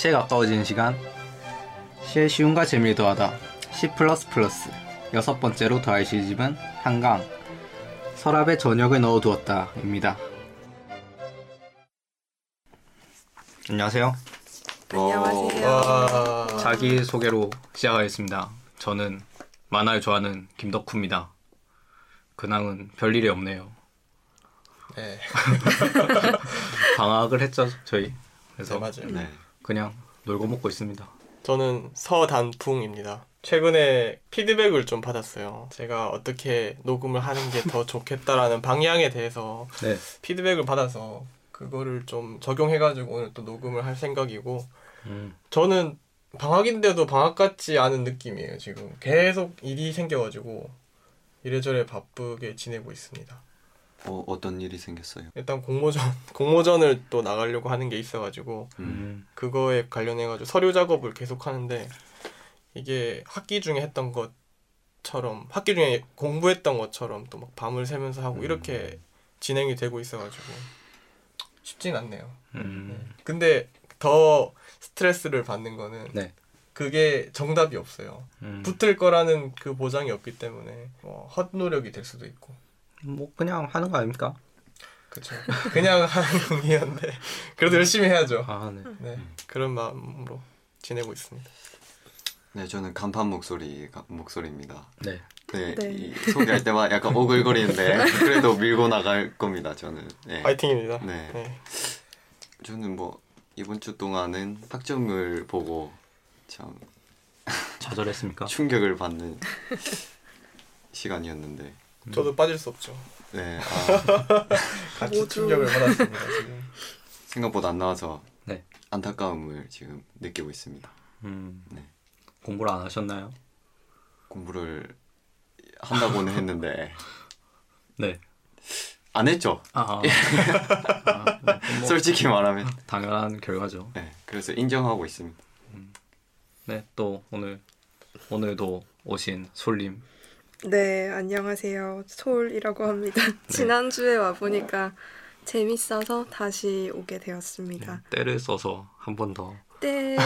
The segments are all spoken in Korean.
시에 가까워지는 시간 시의 쉬움과 재미를 더하다 C++ 여섯 번째로 더할 시집은 한강 서랍에 저녁을 넣어두었다 입니다 안녕하세요 안녕하세요. 와. 자기소개로 시작하겠습니다 저는 만화를 좋아하는 김덕후입니다 근황은 별일이 없네요 네. 방학을 했죠 저희 네, 그래서 맞아요. 네. 그냥 놀고 먹고 있습니다 저는 서단풍입니다. 최근에 피드백을 좀 받았어요. 제가 어떻게 녹음을 하는 게 더 좋겠다라는 방향에 대해서 네 피드백을 받아서 그거를 좀 적용해가지고 오늘 또 녹음을 할 생각이고 음. 저는 방학인데도 방학 같지 않은 느낌이에요. 지금 계속 일이 생겨가지고 이래저래 바쁘게 지내고 있습니다. 어, 어떤 일이 생겼어요? 일단 공모전 공모전을 또 나가려고 하는 게 있어가지고 음. 그거에 관련해가지고 서류 작업을 계속 하는데 이게 학기 중에 했던 것처럼 학기 중에 공부했던 것처럼 또 막 밤을 새면서 하고 이렇게 진행이 되고 있어가지고 쉽진 않네요. 음. 근데 더 스트레스를 받는 거는 네. 그게 정답이 없어요. 음. 붙을 거라는 그 보장이 없기 때문에 뭐 헛노력이 될 수도 있고 뭐 그냥 하는 거 아닙니까? 그렇죠. 그냥 하는 공이었는데 그래도 열심히 해야죠. 아, 네. 네 그런 마음으로 지내고 있습니다. 네, 저는 간판 목소리 가- 목소리입니다. 네. 네, 네. 이 소개할 때마다 약간 오글거리는데 그래도 밀고 나갈 겁니다. 저는. 네. 파이팅입니다. 네. 네. 저는 뭐 이번 주 동안은 학점을 보고 참 좌절했습니까? 충격을 받는 시간이었는데. 저도 빠질 수 없죠. 네, 아, 같이. 충격을 받았습니다. 지금. 생각보다 안 나와서 네. 안타까움을 지금 느끼고 있습니다. 음. 네. 공부를 안 하셨나요? 공부를 한다고는 했는데 네. 안 했죠. 아, 아. 아, 네. 뭐 솔직히 말하면. 당연한 결과죠. 네, 그래서 인정하고 있습니다. 네, 또 오늘 오늘도 오신 솔님. 네, 안녕하세요. 솔이라고 합니다. 지난주에 와보니까 재밌어서 다시 오게 되었습니다. 때를 써서 한 번 더. 네,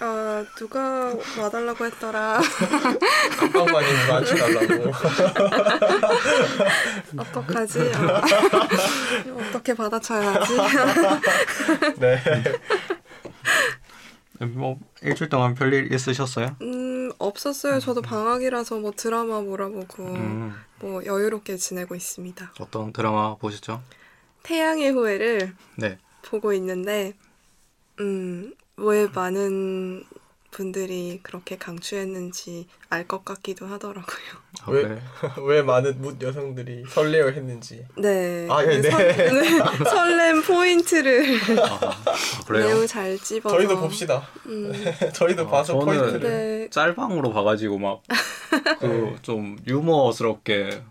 아, 누가 와달라고 했더라. 깜빡만이 맞춰달라고. 어떡하지? 아, 어떻게 받아쳐야지? 네. 뭐 일주일 동안 별일 있으셨어요? 음, 없었어요. 저도 방학이라서 뭐 드라마 몰아보고 음. 뭐 여유롭게 지내고 있습니다. 어떤 드라마 보셨죠? 태양의 후예를 네. 보고 있는데, 음, 왜 많은 분들이 그렇게 강추했는지 알 것 같기도 하더라고요. 아, 왜? 네. 왜 많은 묻 여성들이 설레어 했는지. 네. 아, 예, 네. 설, 네. 설렘 포인트를 아, 아, 그래요? 매우 잘 집어서. 저희도 봅시다. 음, 저희도 아, 봐서 저는- 포인트를. 네. 짤방으로 봐가지고 막 그 좀 유머스럽게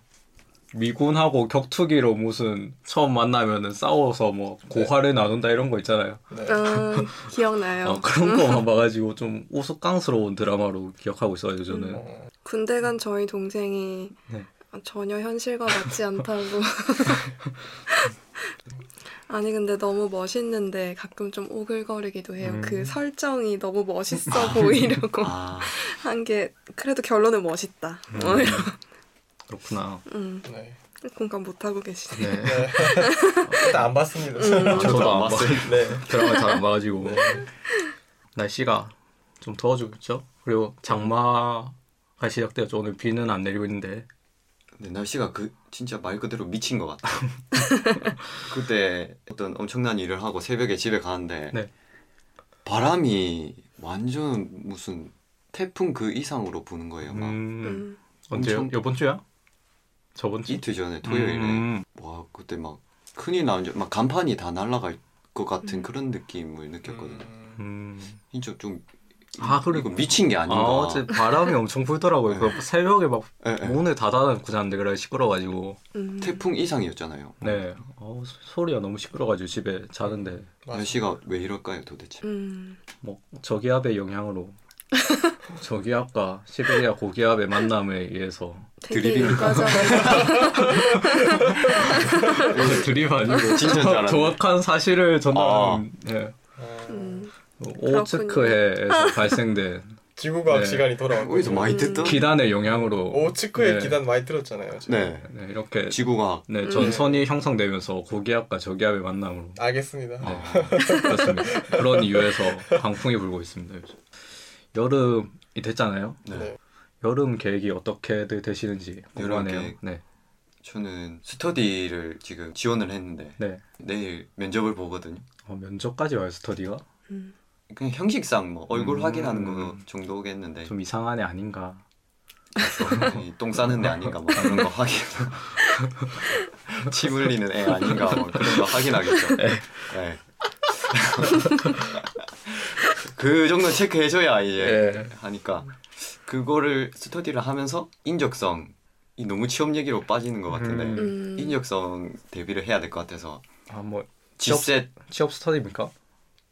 미군하고 격투기로 무슨 처음 만나면은 싸워서 뭐 고화를 나눈다 이런 거 있잖아요. 네. 어, 기억나요. 어, 그런 거만 봐가지고 좀 우스꽝스러운 드라마로 기억하고 있어요 저는. 어, 군대 간 저희 동생이 네. 전혀 현실과 맞지 않다고. 아니 근데 너무 멋있는데 가끔 좀 오글거리기도 해요. 음. 그 설정이 너무 멋있어 보이려고 아, 한게 그래도 결론은 멋있다. 음. 어, 그렇구나. 음, 네. 공감 못 하고 계시네. 네. 네. 일단 안 봤습니다. 음. 저도 안 봤어요. 네. 드라마 잘 안 봐가지고 날씨가 좀 더워지고 있죠. 그리고 장마가 시작되었죠. 오늘 비는 안 내리고 있는데 네, 날씨가 그 진짜 말 그대로 미친 것 같아요. 그때 어떤 엄청난 일을 하고 새벽에 집에 가는데 네. 바람이 완전 무슨 태풍 그 이상으로 부는 거예요. 막 음, 음. 언제요? 이번 주야? 저번 주? 이틀 전에 토요일에 음, 와 그때 막 큰일 나는 줄, 막 간판이 다 날아갈 것 같은 음. 그런 느낌을 느꼈거든요. 음, 음. 진짜 좀 아. 이거 미친 게 아, 아닌가. 어제 바람이 엄청 불더라고요. 그 새벽에 막 예, 예. 문을 닫아놓고 자는데 그래 시끄러워가지고 음. 태풍 이상이었잖아요. 네 어, 소리가 너무 시끄러워가지고 집에 자는데. 날씨가 왜 이럴까요 도대체? 음. 뭐 저기압의 영향으로 저기압과 시베리아 고기압의 만남에 의해서 드립입니까? 일과잖아요. 드립 아니고 알았네. 정확한 사실을 전달하는 예. 어, 음. 오츠크해에서 발생된 지구과학 네. 시간이 돌아왔고 어디서 많이 음. 듣던 기단의 영향으로 오츠크의 네. 기단 많이 들었잖아요. 네 네, 이렇게 지구과학 네, 전선이 형성되면서 고기압과 저기압의 만남으로 알겠습니다. 네, 그렇습니다. 그런 이유에서 강풍이 불고 있습니다. 요즘. 여름이 됐잖아요. 네. 네. 여름 계획이 어떻게들 되시는지 궁금하네요. 네, 저는 스터디를 지금 지원을 했는데 네. 내일 면접을 보거든요. 어, 면접까지 와요 스터디가 음. 그냥 형식상 뭐 얼굴 음. 확인하는 거 정도겠는데 좀 이상한 애 아닌가. 이똥 싸는 애 아닌가 뭐 그런 거 확인 침 흘리는 애 아닌가 뭐 그런 거 확인하겠죠. 네. 그 정도 체크해줘야 이제 예. 하니까 그거를 스터디를 하면서 인적성 이 너무 취업 얘기로 빠지는 것 같은데 음. 음. 인적성 대비를 해야 될 것 같아서 아뭐 취업 G셋 취업 스터디입니까?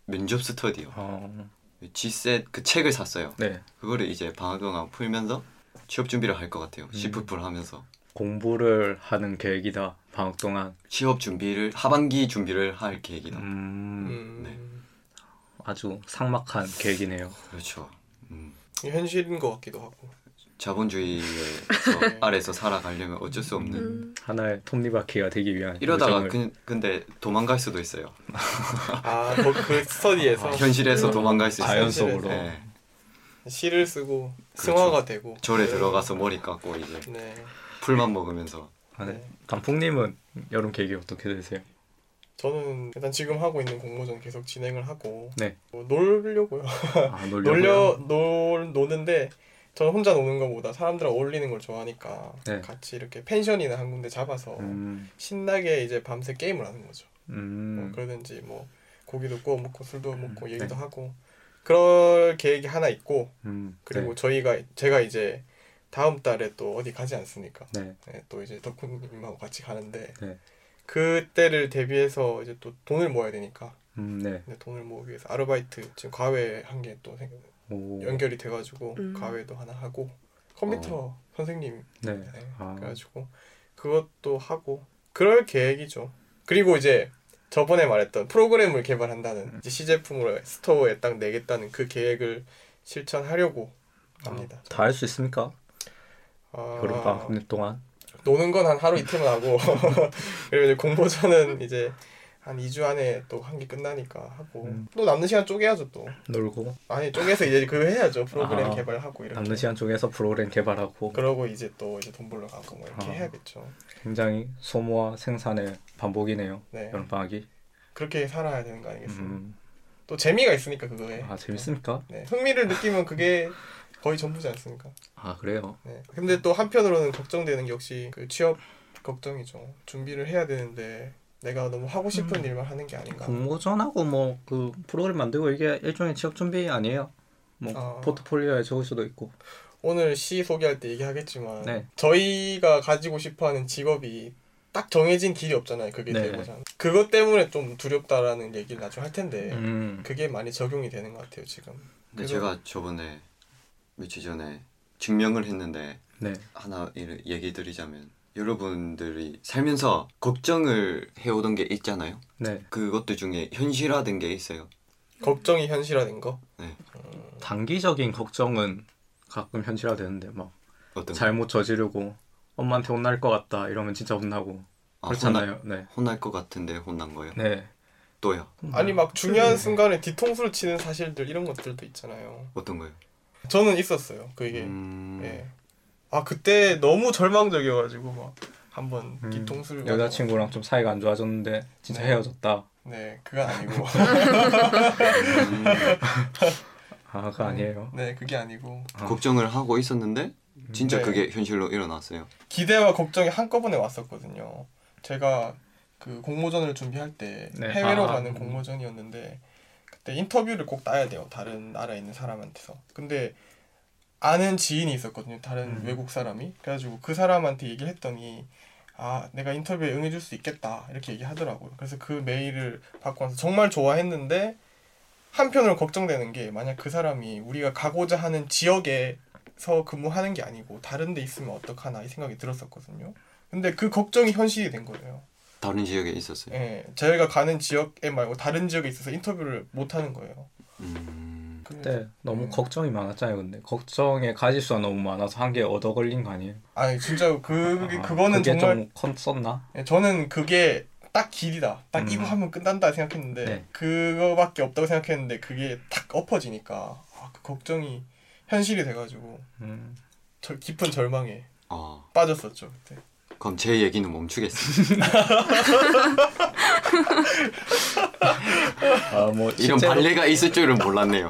면접 스터디요. 어, G셋 그 책을 샀어요. 네. 그거를 이제 방학 동안 풀면서 취업 준비를 할 것 같아요. 음. 시프풀 하면서 공부를 하는 계획이다 방학 동안. 취업 준비를 하반기 준비를 할 계획이다. 음, 음. 네. 아주 삭막한 계획이네요. 그렇죠. 음. 현실인 것 같기도 하고. 자본주의에서 아래서 살아가려면 어쩔 수 없는. 음. 하나의 톱니바퀴가 되기 위한 이러다가 그, 근데 도망갈 수도 있어요. 아, 거- 그 스터디에서 현실에서 음. 도망갈 수 있어요. 자연 속으로. 네. 시를 쓰고 그렇죠. 승화가 되고. 절에 네. 들어가서 머리 깎고 이제 네. 풀만 먹으면서 아, 네. 네. 단풍님은 여름 계획이 어떻게 되세요? 저는 일단 지금 하고 있는 공모전 계속 진행을 하고 네. 뭐 놀려고요. 아? 놀려 놀 노는데 저는 혼자 노는 것보다 사람들랑 어울리는 걸 좋아하니까 네. 같이 이렇게 펜션이나 한 군데 잡아서 음, 신나게 이제 밤새 게임을 하는 거죠. 뭐 음, 그러든지 뭐 고기도 구워 먹고 술도 먹고 음, 얘기도 네. 하고 그럴 계획이 하나 있고 음, 그리고 저희가 제가 이제 다음 달에 또 어디 가지 않습니까? 네, 네, 또 이제 덕후님하고 같이 가는데 네. 그때를 대비해서 이제 또 돈을 모아야 되니까 음, 네. 근데 돈을 모으기 위해서 아르바이트 지금 과외 한개또 오, 연결이 돼가지고 음. 과외도 하나 하고 컴퓨터 선생님 네. 네, 아, 그래가지고 그것도 하고 그럴 계획이죠. 그리고 이제 저번에 말했던 프로그램을 개발한다는 이제 시제품으로 스토어에 딱 내겠다는 그 계획을 실천하려고 합니다. 다할 수 있습니까? 아, 여름 방학 동안. 노는 건 한 하루 이틀만 하고 그리고 이제 공모전은 이제 한 2주 안에 또한게 끝나니까 하고. 음. 또 남는 시간 쪼개야죠 또. 놀고. 아니 쪼개서 이제 그거 해야죠. 프로그램 아, 개발하고 이렇게. 남는 시간 쪽에서 프로그램 개발하고. 그러고 이제 또 이제 돈 벌러 가고 뭐 이렇게 아. 해야겠죠. 굉장히 소모와 생산의 반복이네요. 네. 여름 방학이. 그렇게 살아야 되는 거 아니겠습니까? 음, 또 재미가 있으니까 그거에. 아 재밌습니까? 네, 흥미를 느끼면 그게 거의 전부지 않습니까 아 그래요. 네. 근데 또 한편으로는 걱정되는 게 역시 그 취업 걱정이죠 준비를 해야 되는데 내가 너무 하고 싶은 일만 하는 게 아닌가 공모전하고 뭐 그 프로그램 만들고 이게 일종의 취업 준비 아니에요? 뭐 아. 포트폴리오에 적을 수도 있고. 오늘 시 소개할 때 얘기하겠지만 네. 저희가 가지고 싶어하는 직업이 딱 정해진 길이 없잖아요. 그게 네. 되고자. 그것 때문에 좀 두렵다라는 얘기를 나중에 할 텐데 음, 그게 많이 적용이 되는 것 같아요 지금. 근데 그래서- 제가 저번에 며칠 전에 증명을 했는데 네. 하나 일- 얘기 드리자면 여러분들이 살면서 걱정을 해오던 게 있잖아요. 네. 그것들 중에 현실화된 게 있어요. 걱정이 현실화된 거. 단기적인 걱정은 가끔 현실화되는데 막 어떤 거? 잘못 저지르고 엄마한테 혼날 것 같다 이러면 진짜 혼나고 아, 그렇잖아요. 네. 혼날, 혼날 것 같은데 혼난 거예요. 네. 또요. 아니 막 중요한 순간에 뒤통수를 치는 사실들 이런 것들도 있잖아요. 어떤 거요? 저는 있었어요. 그게. 음... 예. 아 그때 너무 절망적이어가지고 막 한번 음, 뒤통수를 여자친구랑 좀 사이가 안 좋아졌는데 진짜 네. 헤어졌다. 네 그건 아니고 음, 아, 그거 아니에요. 네 그게 아니고 아. 걱정을 하고 있었는데 진짜 네. 그게 현실로 일어났어요. 기대와 걱정이 한꺼번에 왔었거든요. 제가 그 공모전을 준비할 때 네. 해외로 아. 가는 공모전이었는데 그때 인터뷰를 꼭 따야 돼요. 다른 나라에 있는 사람한테서. 근데 아는 지인이 있었거든요. 다른 음. 외국 사람이. 그래가지고 그 사람한테 얘기를 했더니 아 내가 인터뷰에 응해줄 수 있겠다 이렇게 얘기하더라고요. 그래서 그 메일을 받고 나서 정말 좋아했는데 한편으로 걱정되는 게 만약 그 사람이 우리가 가고자 하는 지역에서 근무하는 게 아니고 다른 데 있으면 어떡하나 이 생각이 들었었거든요. 근데 그 걱정이 현실이 된 거예요. 다른 지역에 있었어요. 예, 저희가 가는 지역에 말고 다른 지역에 있어서 인터뷰를 못 하는 거예요. 음. 음, 그때 너무 음. 걱정이 많았잖아요. 근데 걱정의 가지수가 너무 많아서 한 개 얻어 걸린 거 아니에요? 아니 진짜 그게 아, 그거는 그게 정말 좀 컸었나? 예, 저는 그게 딱 길이다. 딱 음. 이거 하면 끝난다 생각했는데 네. 그거밖에 없다고 생각했는데 그게 탁 엎어지니까 아, 그 걱정이 현실이 돼가지고 음. 저 깊은 절망에 어, 빠졌었죠 그때. 그럼 제 얘기는 멈추겠습니다. 아 뭐 이런 실제로 발레가 있을 줄은 몰랐네요.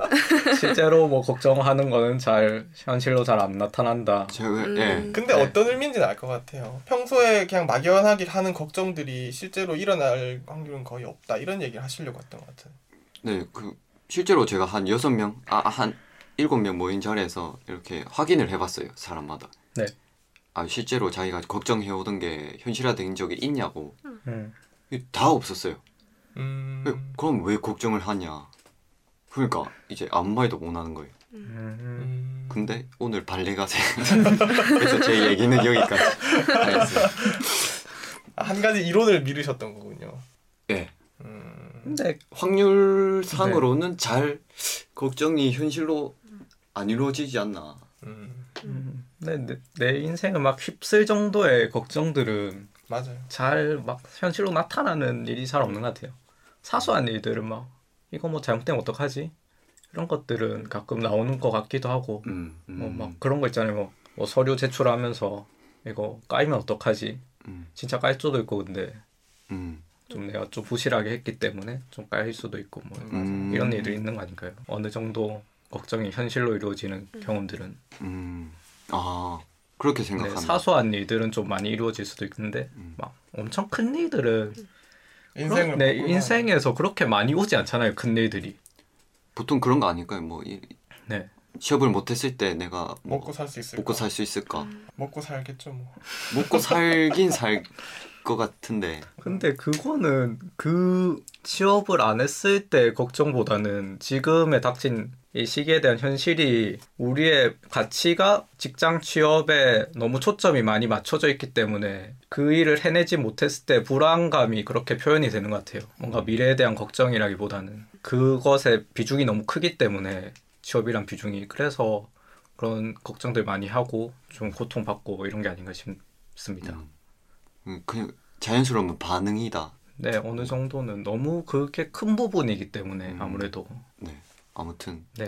실제로 뭐 걱정하는 거는 잘 현실로 잘 안 나타난다. 제가 음. 예. 근데 네. 어떤 의미인지는 알 것 같아요. 평소에 그냥 막연하게 하는 걱정들이 실제로 일어날 확률은 거의 없다 이런 얘기를 하시려고 했던 것 같아요. 네, 그 실제로 제가 한 여섯 명, 아, 한 일곱 명 모인 자리에서 이렇게 확인을 해봤어요, 사람마다. 네. 아, 실제로 자기가 걱정해오던 게 현실화된 적이 있냐고. 음. 다 없었어요. 음... 그럼 왜 걱정을 하냐? 그러니까 이제 아무 말도 못 하는 거예요. 음. 음... 근데 오늘 발레가 생 그래서 제 얘기는 여기까지 하겠습니다. 아, 한 가지 이론을 미루셨던 거군요. 예. 음... 근데 확률상으로는 잘 걱정이 현실로 안 이루어지지 않나. 음... 음, 내, 내, 내 인생을 막 휩쓸 정도의 걱정들은 맞아요. 잘 막 현실로 나타나는 일이 잘 없는 것 같아요. 사소한 일들은 막 이거 뭐 잘못되면 어떡하지? 이런 것들은 가끔 나오는 것 같기도 하고 음, 음, 뭐막 그런 거 있잖아요. 뭐, 뭐 서류 제출하면서 이거 까이면 어떡하지? 음, 진짜 깔 수도 있고 근데 음, 좀 내가 좀 부실하게 했기 때문에 좀 깔릴 수도 있고 뭐 음. 이런 일이 있는 거 아닐까요? 어느 정도 걱정이 현실로 이루어지는 경험들은 음. 아 그렇게 네, 생각합니다. 사소한 일들은 좀 많이 이루어질 수도 있는데 음. 막 엄청 큰 일들은 인생을 네, 인생에서 그렇게 많이 오지 않잖아요 큰 일들이 보통 그런 거 아닐까요? 뭐 이, 네 취업을 못했을 때 내가 뭐 먹고 살 수 있을까? 먹고 살 수 있을까? 먹고 살겠죠 뭐. 먹고 살긴 살 것 같은데. 근데 그거는 그 취업을 안 했을 때 걱정보다는 지금에 닥친 이 시기에 대한 현실이 우리의 가치가 직장 취업에 너무 초점이 많이 맞춰져 있기 때문에 그 일을 해내지 못했을 때 불안감이 그렇게 표현이 되는 것 같아요. 뭔가 미래에 대한 걱정이라기보다는 그것의 비중이 너무 크기 때문에 취업이란 비중이 그래서 그런 걱정들 많이 하고 좀 고통받고 이런 게 아닌가 싶습니다. 음. 음, 그냥 자연스러운 반응이다. 네, 어느 정도는 너무 그게 큰 부분이기 때문에 음. 아무래도 네. 아무튼 네.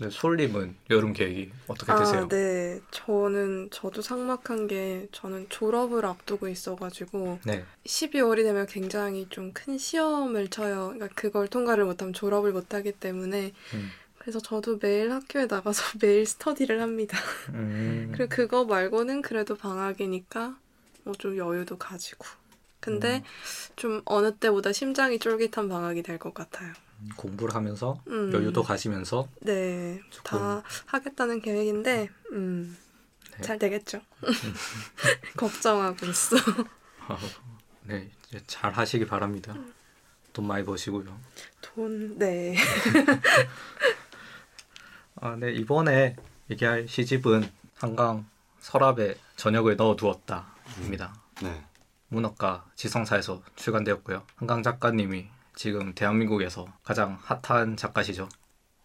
네, 솔님은 여름 계획이 어떻게 되세요? 아, 네. 저는 저도 삭막한 게 저는 졸업을 앞두고 있어가지고 네. 12월이 되면 굉장히 좀 큰 시험을 쳐요. 그러니까 그걸 통과를 못하면 졸업을 못하기 때문에 음. 그래서 저도 매일 학교에 나가서 매일 스터디를 합니다. 음. 그리고 그거 말고는 그래도 방학이니까 뭐 좀 여유도 가지고. 근데 음. 좀 어느 때보다 심장이 쫄깃한 방학이 될 것 같아요. 공부를 하면서 음. 여유도 가지면서 네, 다 하겠다는 계획인데, 음, 네. 잘 되겠죠. 걱정하고 있어. 아, 네, 잘 하시기 바랍니다. 돈 많이 버시고요. 돈, 네. 아, 네, 이번에 얘기할 시집은 한강 서랍에 저녁을 넣어두었다 입니다. 네. 문학과 지성사에서 출간되었고요. 한강 작가님이 지금 대한민국에서 가장 핫한 작가시죠.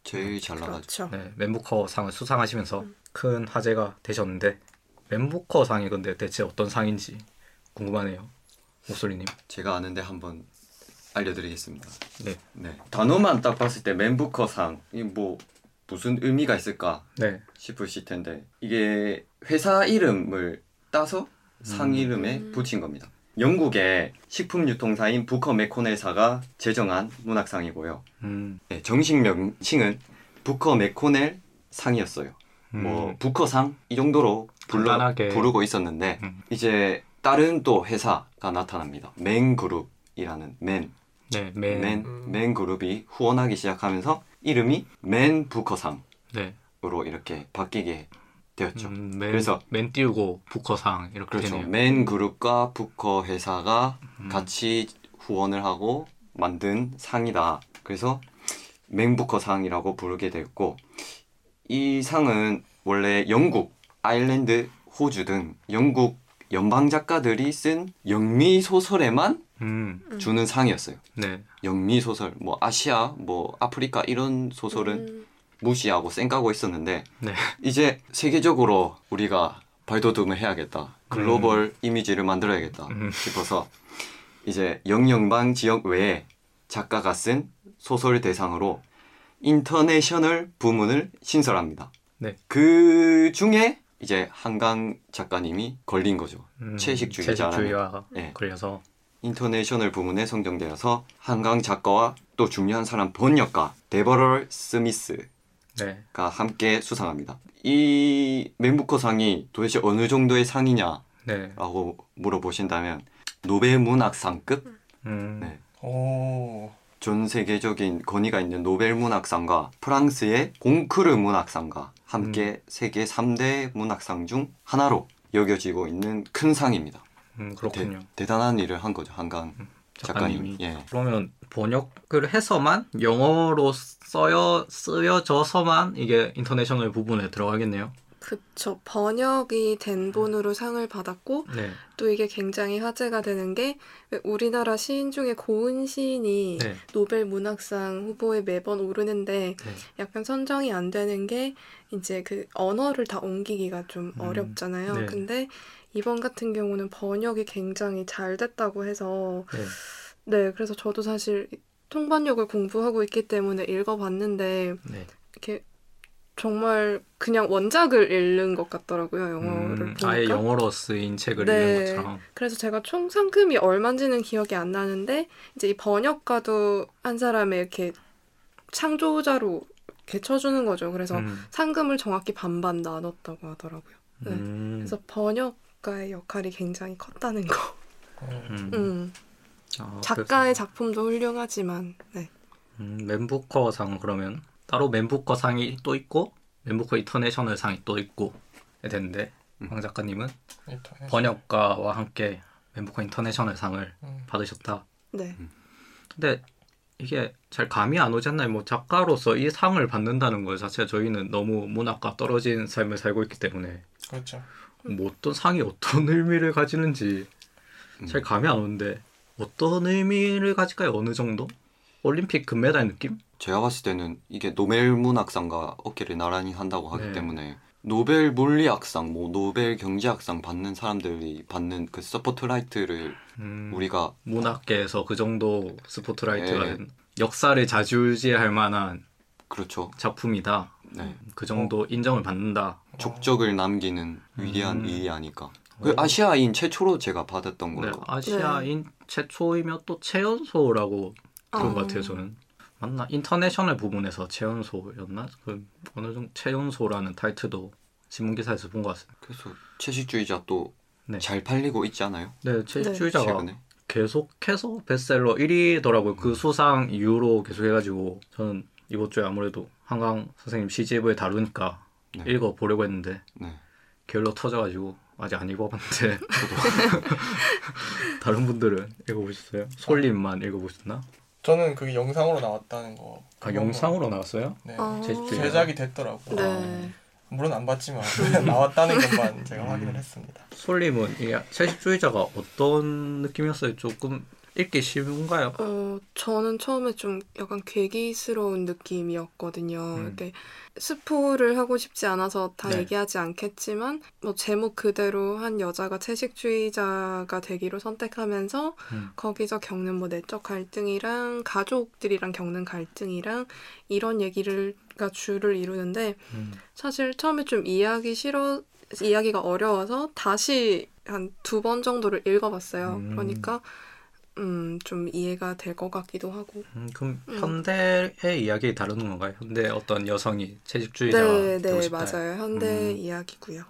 제일 잘 나가죠. 그렇죠. 네, 맨부커 상을 수상하시면서 큰 화제가 되셨는데 맨부커 상이 근데 대체 어떤 상인지 궁금하네요. 목소리님. 제가 아는데 한번 알려드리겠습니다. 네, 네. 단어만 딱 봤을 때 맨부커 상 이 뭐 무슨 의미가 있을까 네, 싶으실 텐데 이게 회사 이름을 따서 상 음. 이름에 음. 붙인 겁니다. 영국의 식품 유통사인 부커 맥코넬사가 제정한 문학상이고요. 음, 네, 정식 명칭은 부커 맥코넬 상이었어요. 음, 뭐 부커상 이 정도로 불러 간단하게. 부르고 있었는데 음. 이제 다른 또 회사가 나타납니다. 맨그룹이라는 맨, 네, 맨, 맨, 음. 맨그룹이 후원하기 시작하면서 이름이 맨 부커상으로 네, 이렇게 바뀌게 되었죠. 음, 맨, 그래서- 맨 띄우고 부커상 이렇게 그렇죠. 되네요. 맨 그룹과 부커 회사가 음. 같이 후원을 하고 만든 상이다. 그래서 맹부커 상이라고 부르게 되었고 이 상은 원래 영국, 아일랜드, 호주 등 영국 연방 작가들이 쓴 영미 소설에만 음, 음. 주는 상이었어요. 네. 영미 소설, 뭐 아시아, 뭐 아프리카 이런 소설은 음, 무시하고 쌩까고 있었는데 네. 이제 세계적으로 우리가 발돋움을 해야겠다. 글로벌 이미지를 만들어야겠다 음. 싶어서 이제 영영방 지역 외에 작가가 쓴 소설 대상으로 인터내셔널 부문을 신설합니다. 네. 그 중에 이제 한강 작가님이 걸린 거죠. 음, 채식주의자라는. 채식주의와 예. 걸려서 international 부문에 선정되어서 한강 작가와 또 중요한 사람 번역가 데버럴 스미스 가 네. 함께 수상합니다. 이 맨부커상이 도대체 어느 정도의 상이냐라고 네. 물어보신다면 노벨 문학상급 음, 네. 오. 전 세계적인 권위가 있는 노벨 문학상과 프랑스의 공쿠르 문학상과 함께 세계 3대 문학상 중 하나로 여겨지고 있는 큰 상입니다. 음, 그렇군요. 대, 단한 일을 한 거죠 한강 작가님이. 작가님이. 예. 그러면 번역을 해서만 영어로 써여 쓰여져서만 이게 international 부분에 들어가겠네요. 그쵸. 번역이 된 본으로 상을 받았고, 네. 또 이게 굉장히 화제가 되는 게왜 우리나라 시인 중에 고은 시인이 네. 노벨 문학상 후보에 매번 오르는데 네. 약간 선정이 안 되는 게 이제 그 언어를 다 옮기기가 좀 음, 어렵잖아요. 네. 근데 이번 같은 경우는 번역이 굉장히 잘 됐다고 해서 네. 네, 그래서 저도 사실 통번역을 공부하고 있기 때문에 읽어봤는데 네. 이렇게 정말 그냥 원작을 읽는 것 같더라고요, 영어를 음, 보니까. 아예 영어로 쓰인 책을 네. 읽는 것처럼. 그래서 제가 총 상금이 얼마인지는 기억이 안 나는데 이제 이 번역가도 한 사람의 이렇게 창조자로 이렇게 쳐주는 거죠. 그래서 음, 상금을 정확히 반반 나눴다고 하더라고요. 네. 음, 그래서 번역 가의 역할이 굉장히 컸다는 거. 음, 음. 아, 작가의 그래서, 작품도 훌륭하지만, 네. 음, 맨부커상 그러면 따로 맨부커 상이 또 있고 맨부커 인터내셔널 상이 또 있고 되는데 음. 황 작가님은 인터내셔널. 번역가와 함께 맨부커 인터내셔널 상을 음. 받으셨다. 네. 근데 이게 잘 감이 안 오지 않나요? 뭐 작가로서 이 상을 받는다는 것 자체가 저희는 너무 문학과 떨어진 삶을 살고 있기 때문에 그렇죠. 뭐 어떤 상이 어떤 의미를 가지는지 음. 잘 감이 안 오는데 어떤 의미를 가질까요? 어느 정도? 올림픽 금메달 느낌? 제가 봤을 때는 이게 노벨 문학상과 어깨를 나란히 한다고 하기 네. 때문에 노벨 물리학상, 뭐 노벨 경제학상 받는 사람들이 받는 그 스포트라이트를 음, 우리가 문학계에서 그 정도 스포트라이트가 예. 역사를 차지할 만한 그렇죠. 작품이다. 네. 그 정도 인정을 받는다. 족적을 남기는 위대한 음. 일이 아닐까. 그 아시아인 최초로 제가 받았던 네, 걸로. 아시아인 최초이며 또 최연소라고 그런 어. 것 같아요 저는 맞나 인터내셔널 부분에서 최연소였나 그 어느 정도 최연소라는 타이틀도 신문 기사에서 본 것 같습니다. 그래서 채식주의자 또잘 네. 팔리고 있지 않아요? 네, 채식주의자가 최근에. 계속해서 베스트셀러 1위더라고요. 음. 그 수상 이후로 계속해가지고 저는 이번 주에 아무래도 한강 선생님 시집을 다루니까 네. 읽어 보려고 했는데 네. 게을러 터져가지고 아직 안 읽어봤는데 다른 분들은 읽어보셨어요? 솔님만 읽어보셨나? 저는 그게 영상으로 나왔다는 거. 아 영상으로 나왔어요? 네. 어. 제작주의자. 제작이 됐더라고. 네. 물론 안 봤지만 나왔다는 것만 제가 확인을 했습니다. 솔님은 이 채식주의자가 어떤 느낌이었어요? 조금 읽기 쉬운가요? 어, 저는 처음에 좀 약간 괴기스러운 느낌이었거든요. 음. 이렇게 스포를 하고 싶지 않아서 다 네. 얘기하지 않겠지만, 뭐 제목 그대로 한 여자가 채식주의자가 되기로 선택하면서 음. 거기서 겪는 뭐 내적 갈등이랑 가족들이랑 겪는 갈등이랑 이런 얘기를 가 주를 이루는데 음. 사실 처음에 좀 이해하기 싫어 이야기가 어려워서 다시 한 두 번 정도를 읽어봤어요. 음. 그러니까 음 좀 이해가 될 것 같기도 하고. 음, 그럼 음. 현대의 이야기 다루는 건가요? 현대 어떤 여성이 채식주의자가 네, 되고 네 싶다. 맞아요. 현대 음. 이야기고요.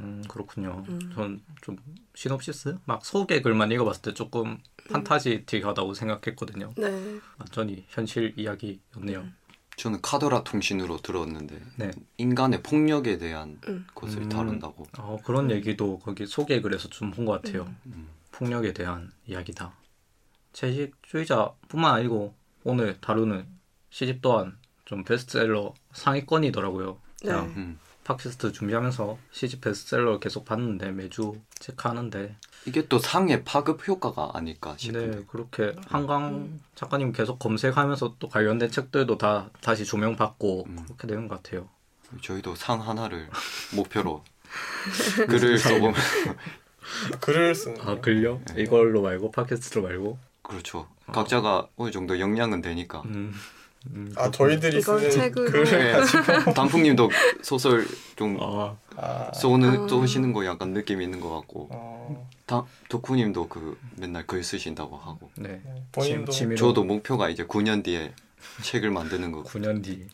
음 그렇군요. 음. 전좀 시놉시스 막 소개 글만 읽어봤을 때 조금 판타지틱하다고 생각했거든요. 네, 완전히 현실 이야기였네요. 음. 저는 카더라 통신으로 들었는데 네. 인간의 폭력에 대한 음. 것을 음. 다룬다고. 어, 그런 얘기도 거기 소개 글에서 좀 본 것 같아요. 음. 음. 폭력에 대한 이야기다. 채식주의자뿐만 아니고 오늘 다루는 시집 또한 좀 베스트셀러 상위권이더라고요. 네. 그냥 음. 팟캐스트 준비하면서 시집 베스트셀러 계속 봤는데 매주 체크하는데 이게 또 상의 파급 효과가 아닐까 싶은데 네 그렇게 한강 작가님 계속 검색하면서 또 관련된 책들도 다 다시 조명받고 음. 그렇게 되는 것 같아요. 저희도 상 하나를 목표로 글을 써보면 글을 쓰는 아. 글요? 이걸로 말고 팟캐스트로 말고. 그렇죠. 각자가 어느 정도 역량은 되니까. 음, 음, 아 저희들이 이걸 쓰는 책으로. 글을 네. 단풍님도 소설 좀아 아, 쏘는 아. 쏘시는 거 약간 느낌 있는 것 같고 어, 다 덕후님도 그 맨날 글 쓰신다고 하고 네. 네. 본인도 침- 취미로 저도 목표가 이제 9년 뒤에 책을 만드는 거 9년 뒤.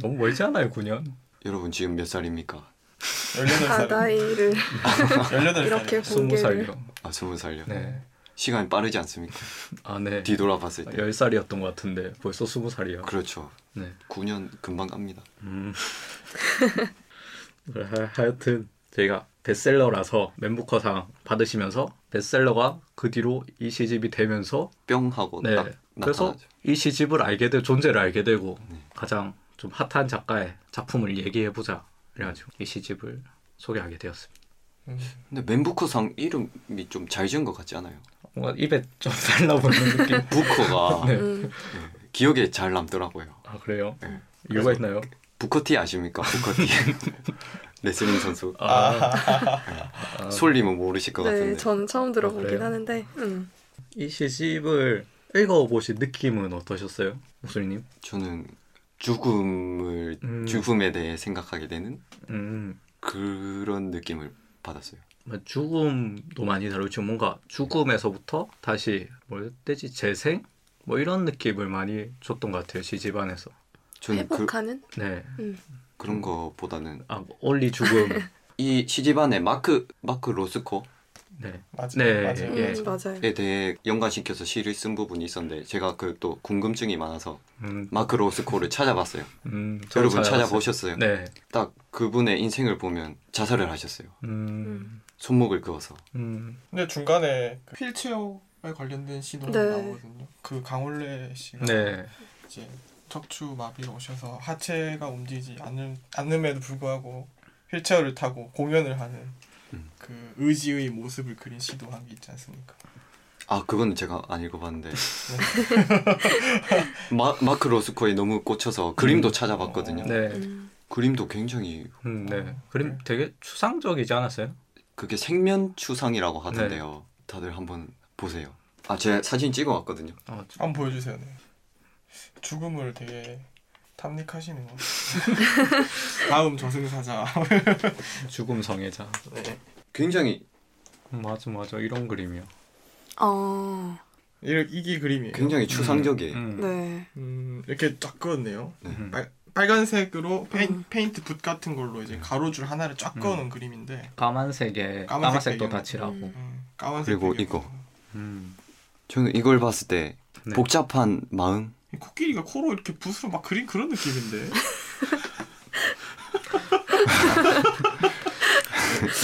너무 멀지 않아요 9년? 여러분 지금 몇 살입니까? 18살 바다이를 18살 이렇게 20살이요. 공개를 아 스무 살요. 네. 시간이 빠르지 않습니까? 아 네. 뒤돌아봤을 때 10살이었던 것 같은데 벌써 20살이야. 그렇죠. 네. 9년 금방 갑니다. 음. 하- 하여튼 저희가 베스트셀러라서 멘부커상 받으시면서 베스트셀러가 그 뒤로 이 시집이 되면서 뿅 하고 네. 딱 그래서 나타나죠. 이 시집을 알게 되 존재를 알게 되고 네. 가장 좀 핫한 작가의 작품을 얘기해 보자 그래가지고 이 시집을 소개하게 되었습니다. 음. 근데 멘부커상 이름이 좀 잘 지은 것 같지 않아요? 뭔가 입에 좀 달라붙는 느낌. 부커가 네. 음. 기억에 잘 남더라고요. 아 그래요? 네. 이유가 있나요? 부커티 아십니까? 부커티 레슬링 선수. 아, 아, 솔님은 모르실 것 네, 같은데. 전 처음 들어보긴 그래요? 하는데 음. 이 시집을 읽어보신 느낌은 어떠셨어요, 목소리님? 저는 죽음을 음. 죽음에 대해 생각하게 되는 음, 그런 느낌을 받았어요. 뭐 죽음도 많이 다루지만 뭔가 죽음에서부터 다시 뭐였대지 재생 뭐 이런 느낌을 많이 줬던 것 같아요 시집 안에서. 저는 그, 회복하는 네, 음. 그런 거보다는 아 올리 죽음. 이 시집 안에 마크 마크 로스코에 네, 맞아요. 네, 맞아요. 예. 음, 맞아요. 대해 연관시켜서 시를 쓴 부분이 있었는데 제가 그 또 궁금증이 많아서 음, 마크 로스코를 찾아봤어요. 음, 여러분 찾아봤어요. 찾아보셨어요? 네, 딱 그분의 인생을 보면 자살을 하셨어요. 음, 손목을 그어서. 음, 근데 중간에 그 휠체어에 관련된 시도 네. 나오거든요. 그 강원래 씨가 네, 이제 척추 마비가 오셔서 하체가 움직이지 않을, 않음에도 불구하고 휠체어를 타고 공연을 하는 음. 그 의지의 모습을 그린 시도 한 게 있지 않습니까? 아 그거는 제가 안 읽어봤는데 마, 마크 로스코에 너무 꽂혀서 그림도 찾아봤거든요. 네, 음. 그림도 굉장히 음, 네. 그림 되게 추상적이지 않았어요? 그게 생면 추상이라고 하던데요. 다들 한번 보세요. 아 제가 사진 찍어왔거든요. 어, 한번 보여주세요. 네. 죽음을 되게 탐닉하시는 거. 다음 저승사자. 죽음 성애자. 네. 굉장히 음, 맞아, 맞아. 이런 그림이요. 어, 이- 이게 그림이에요. 굉장히 추상적이에요. 음, 네. 음, 이렇게 쫙 그었네요. 음. 빨, 빨간색으로 페인, 음. 페인 트 붓 같은 걸로 이제 가로줄 하나를 쫙 음. 그어놓은 그림인데 까만색에 까만색 까만색도 배경. 다 칠하고. 음. 음, 까만색 그리고. 이거. 음. 저는 이걸 봤을 때 네. 복잡한 마음 이 코끼리가 코로 이렇게 붓으로 막 그린 그런 느낌인데.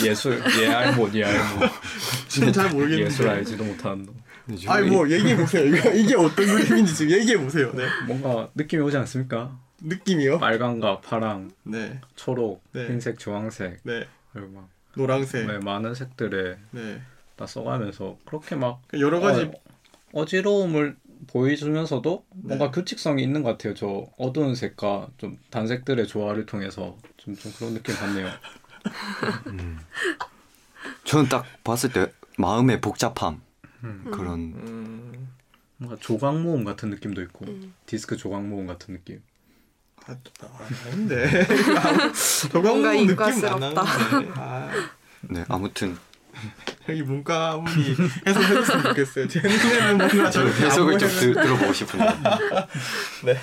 예술 예알못 예알못 진짜 잘 모르겠는데. 예술 알지도 못하는 놈. 아니 뭐 얘기해 보세요. 이게 어떤 그림인지 지금 얘기해 보세요. 네. 뭔가 느낌이 오지 않습니까? 느낌이요? 빨강과 파랑, 네. 초록, 네. 흰색, 주황색 네. 그리고 막 노랑색. 네, 많은 색들에 네. 다 써가면서 그렇게 막 여러 가지 어, 지러움을 보여주면서도 뭔가 네. 규칙성이 있는 것 같아요. 저 어두운 색과 좀 단색들의 조화를 통해서 좀, 좀 그런 느낌 받네요. 저는 딱 봤을 때 마음의 복잡함 음. 그런 음. 뭔가 조각 모음 같은 느낌도 있고 음. 디스크 조각 모음 같은 느낌. 아, 아, 아닌데. 뭔가 느낌 안 인과스럽다. 나는데. 아, 네 아무튼 여기 문과분이 해석해줬으면 좋겠어요. 제 눈에는 뭔가 저 해석을 안좀 들, 들어보고 싶은데 네.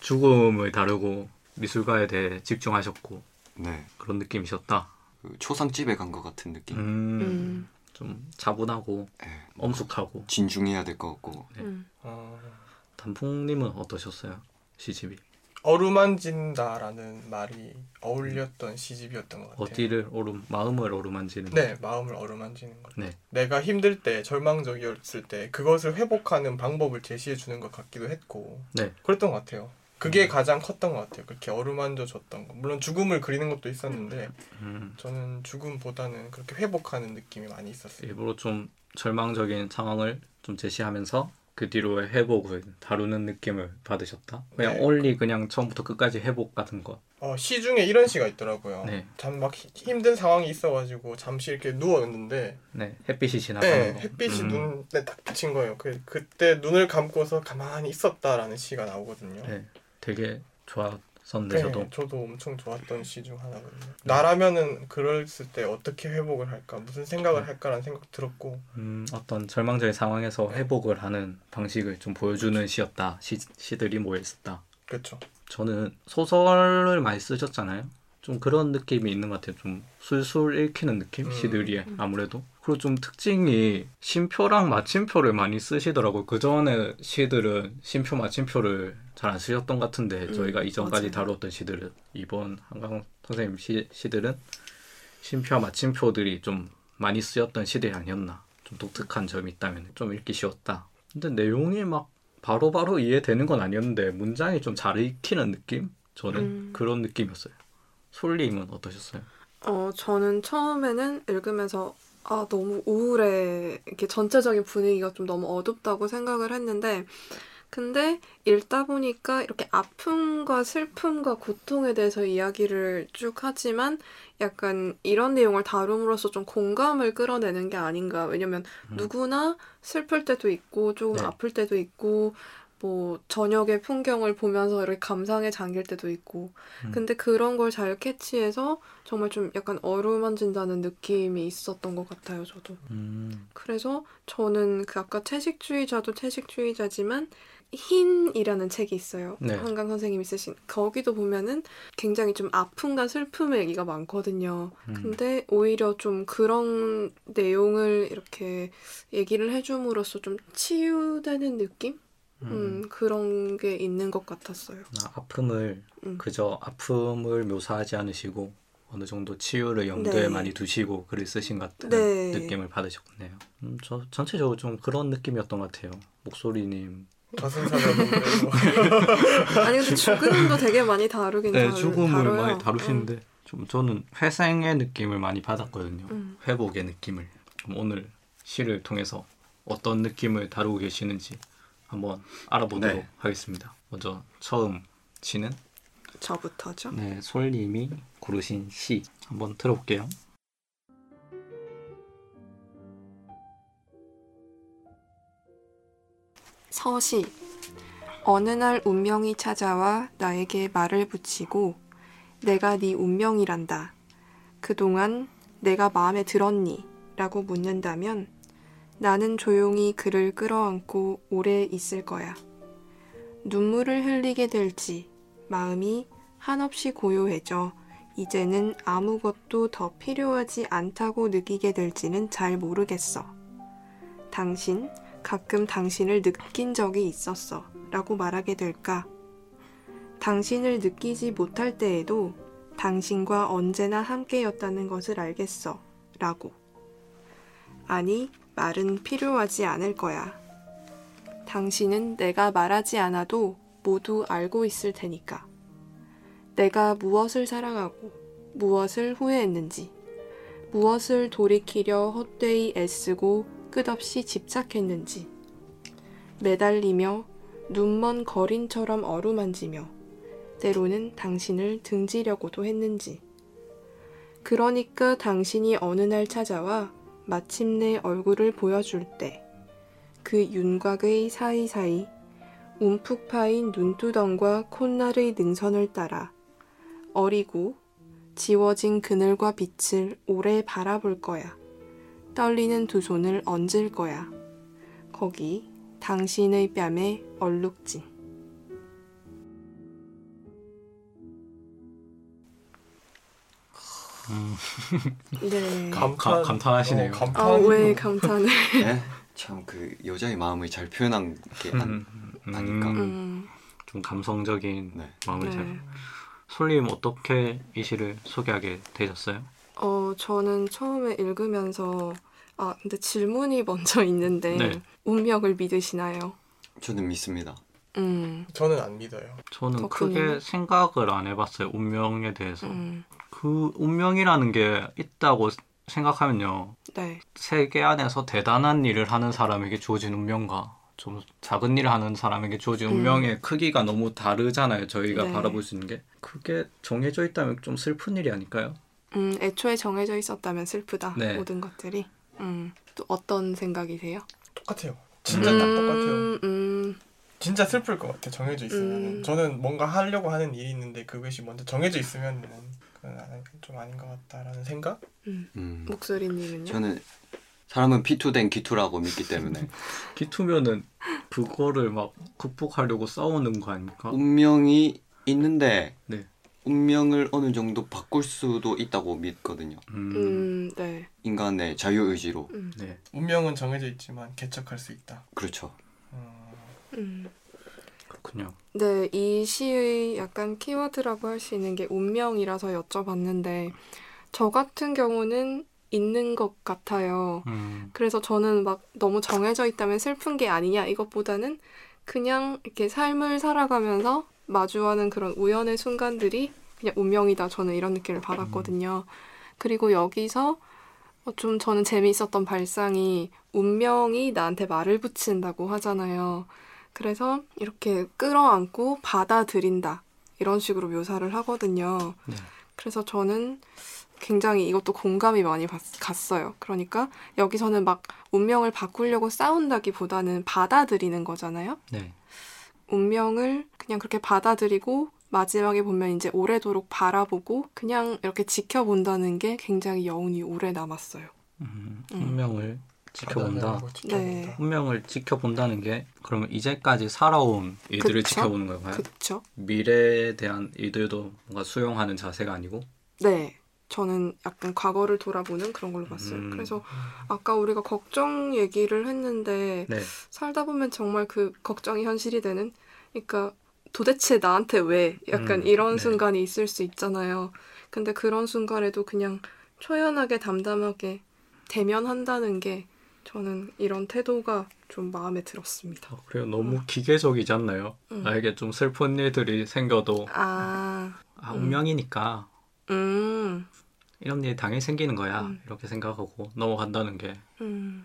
죽음을 다루고 미술가에 대해 집중하셨고 네 그런 느낌이셨다. 그 초상집에 간 것 같은 느낌 음, 음. 좀 차분하고 네, 엄숙하고. 진중해야 될 것 같고 네. 음. 어, 단풍님은 어떠셨어요? 시집이 어루만진다라는 말이 어울렸던 시집이었던 것 같아요. 어디를 오름 마음을 오르만지는 네, 마음을 어루만지는 것. 네. 내가 힘들 때, 절망적이었을 때 그것을 회복하는 방법을 제시해 주는 것 같기도 했고 네. 그랬던 것 같아요. 그게 가장 컸던 것 같아요. 그렇게 어루만져 줬던 거. 물론 죽음을 그리는 것도 있었는데 음, 저는 죽음보다는 그렇게 회복하는 느낌이 많이 있었어요. 일부러 좀 절망적인 상황을 좀 제시하면서 그 뒤로의 회복을 다루는 느낌을 받으셨다. 그냥 네. 올리 그냥 처음부터 끝까지 회복 같은 것. 어, 시 중에 이런 시가 있더라고요. 네. 잠막 힘든 상황이 있어가지고 잠시 이렇게 누웠는데 네, 햇빛이 지나가는 네, 거. 햇빛이 음, 눈에 딱 비친 거예요. 그 그때 눈을 감고서 가만히 있었다라는 시가 나오거든요. 네, 되게 좋았 었는데 네, 저도. 저도 엄청 좋았던 시 중 하나거든요. 나라면은 그랬을 때 어떻게 회복을 할까, 무슨 생각을 할까라는 생각 들었고, 음, 어떤 절망적인 상황에서 회복을 하는 방식을 좀 보여주는 시였다. 시, 시들이 모여 있었다. 그렇죠. 저는 소설을 많이 쓰셨잖아요. 좀 그런 느낌이 있는 것 같아요. 좀 술술 읽히는 느낌? 음. 시들이 아무래도. 그리고 좀 특징이 심표랑 마침표를 많이 쓰시더라고요. 그 전에 시들은 심표, 마침표를 잘 안 쓰셨던 것 같은데 음, 저희가 이전까지 맞아요. 다뤘던 시들은 이번 한강 선생님 시, 시들은 심표와 마침표들이 좀 많이 쓰였던 시들이 아니었나. 좀 독특한 점이 있다면 좀 읽기 쉬웠다. 근데 내용이 막 바로바로 이해되는 건 아니었는데 문장이 좀 잘 읽히는 느낌? 저는 음. 그런 느낌이었어요. 솔님은 어떠셨어요? 어, 저는 처음에는 읽으면서 아, 너무 우울해. 이렇게 전체적인 분위기가 좀 너무 어둡다고 생각을 했는데 근데 읽다 보니까 이렇게 아픔과 슬픔과 고통에 대해서 이야기를 쭉 하지만 약간 이런 내용을 다룸으로써 좀 공감을 끌어내는 게 아닌가. 왜냐면 음. 누구나 슬플 때도 있고 조금 네. 아플 때도 있고 뭐 저녁의 풍경을 보면서 이렇게 감상에 잠길 때도 있고 음. 근데 그런 걸 잘 캐치해서 정말 좀 약간 어루만진다는 느낌이 있었던 것 같아요 저도 음, 그래서 저는 그 아까 채식주의자도 채식주의자지만 흰이라는 책이 있어요 네. 한강 선생님이 쓰신 거기도 보면은 굉장히 좀 아픔과 슬픔의 얘기가 많거든요 음. 근데 오히려 좀 그런 내용을 이렇게 얘기를 해줌으로써 좀 치유되는 느낌? 음, 그런 게 있는 것 같았어요. 아, 아픔을 음. 그저 아픔을 묘사하지 않으시고 어느 정도 치유를 염두에 네. 많이 두시고 글을 쓰신 것 같은 네. 느낌을 받으셨네요. 음, 저 전체적으로 좀 그런 느낌이었던 것 같아요. 목소리님. 가슴 사가 뭐 아니 근데 죽음도 되게 많이 다루긴 네, 다루, 죽음을 다뤄요. 많이 다루시는데 좀 저는 회생의 느낌을 많이 받았거든요. 음. 회복의 느낌을. 그럼 오늘 시를 통해서 어떤 느낌을 다루고 계시는지 한번 알아보도록 네. 하겠습니다. 먼저 처음 시는 음, 저부터죠. 네, 솔님이 고르신 시 한번 들어볼게요. 서시 어느 날 운명이 찾아와 나에게 말을 붙이고 내가 네 운명이란다. 그동안 내가 마음에 들었니? 라고 묻는다면 나는 조용히 그를 끌어안고 오래 있을 거야. 눈물을 흘리게 될지 마음이 한없이 고요해져 이제는 아무것도 더 필요하지 않다고 느끼게 될지는 잘 모르겠어. 당신, 가끔 당신을 느낀 적이 있었어. 라고 말하게 될까? 당신을 느끼지 못할 때에도 당신과 언제나 함께였다는 것을 알겠어. 라고. 아니, 말은 필요하지 않을 거야. 당신은 내가 말하지 않아도 모두 알고 있을 테니까. 내가 무엇을 사랑하고 무엇을 후회했는지, 무엇을 돌이키려 헛되이 애쓰고 끝없이 집착했는지, 매달리며 눈먼 거린처럼 어루만지며 때로는 당신을 등지려고도 했는지. 그러니까 당신이 어느 날 찾아와 마침내 얼굴을 보여줄 때 그 윤곽의 사이사이 움푹 파인 눈두덩과 콧날의 능선을 따라 어리고 지워진 그늘과 빛을 오래 바라볼 거야. 떨리는 두 손을 얹을 거야. 거기 당신의 뺨에 얼룩진. 네. 감탄 가- 감탄하시네요. 어, 감탄. 아, 왜 감탄을. 네? 참그 여자의 마음을 잘 표현한 게 안, 음, 아닐까? 음, 좀 감성적인 네. 마음을 잘. 네. 솔님 어떻게 이 시를 소개하게 되셨어요? 어, 저는 처음에 읽으면서, 아, 근데 질문이 먼저 있는데, 네. 운명을 믿으시나요? 저는 믿습니다. 음, 저는 안 믿어요. 저는? 크게 생각을 안 해봤어요. 운명에 대해서. 음, 그 운명이라는 게 있다고 생각하면요. 네, 세계 안에서 대단한 일을 하는 사람에게 주어진 운명과 좀 작은 일을 하는 사람에게 주어진 음. 운명의 크기가 너무 다르잖아요. 저희가 네. 바라볼 수 있는 게. 그게 정해져 있다면 좀 슬픈 일이 아닐까요? 음, 애초에 정해져 있었다면 슬프다 네. 모든 것들이. 음, 또 어떤 생각이세요? 똑같아요. 진짜 딱 똑같아요. 음, 음, 진짜 슬플 것 같아 정해져 있으면 음. 은 저는 뭔가 하려고 하는 일이 있는데 그것이 먼저 정해져 있으면 좀 아닌 것 같다라는 생각? 음. 목소리님은요? 저는 사람은 피투된 기투라고 믿기 때문에 기투면은 그거를 막 극복하려고 싸우는 거 아닙니까? 운명이 있는데 네. 운명을 어느 정도 바꿀 수도 있다고 믿거든요. 음, 음, 네. 인간의 자유 의지로. 음, 네. 운명은 정해져 있지만 개척할 수 있다. 그렇죠. 어, 음. 그렇군요. 네, 이 시의 약간 키워드라고 할 수 있는 게 운명이라서 여쭤봤는데, 저 같은 경우는 있는 것 같아요. 음, 그래서 저는 막 너무 정해져 있다면 슬픈 게 아니냐, 이것보다는 그냥 이렇게 삶을 살아가면서 마주하는 그런 우연의 순간들이 그냥 운명이다. 저는 이런 느낌을 받았거든요. 그리고 여기서 어, 좀 저는 재미있었던 발상이 운명이 나한테 말을 붙인다고 하잖아요. 그래서 이렇게 끌어안고 받아들인다. 이런 식으로 묘사를 하거든요. 네. 그래서 저는 굉장히 이것도 공감이 많이 받- 갔어요. 그러니까 여기서는 막 운명을 바꾸려고 싸운다기 보다는 받아들이는 거잖아요. 네. 운명을 그냥 그렇게 받아들이고 마지막에 보면 이제 오래도록 바라보고 그냥 이렇게 지켜본다는 게 굉장히 여운이 오래 남았어요. 음, 음. 운명을. 받아들이고 지켜본다. 네. 운명을 지켜본다는 게 그러면 이제까지 살아온 일들을 그쵸? 지켜보는 건가요? 그쵸? 미래에 대한 일들도 뭔가 수용하는 자세가 아니고 네. 저는 약간 과거를 돌아보는 그런 걸로 봤어요. 음. 그래서 아까 우리가 걱정 얘기를 했는데 네. 살다 보면 정말 그 걱정이 현실이 되는 그러니까 도대체 나한테 왜 약간 음, 이런 네. 순간이 있을 수 있잖아요. 근데 그런 순간에도 그냥 초연하게 담담하게 대면한다는 게 저는 이런 태도가 좀 마음에 들었습니다. 어, 그리고 너무 기계적이지 않나요? 음. 나에게 좀 슬픈 일들이 생겨도 아, 아 음. 운명이니까 음, 이런 일이 당연히 생기는 거야 음. 이렇게 생각하고 넘어간다는 게좀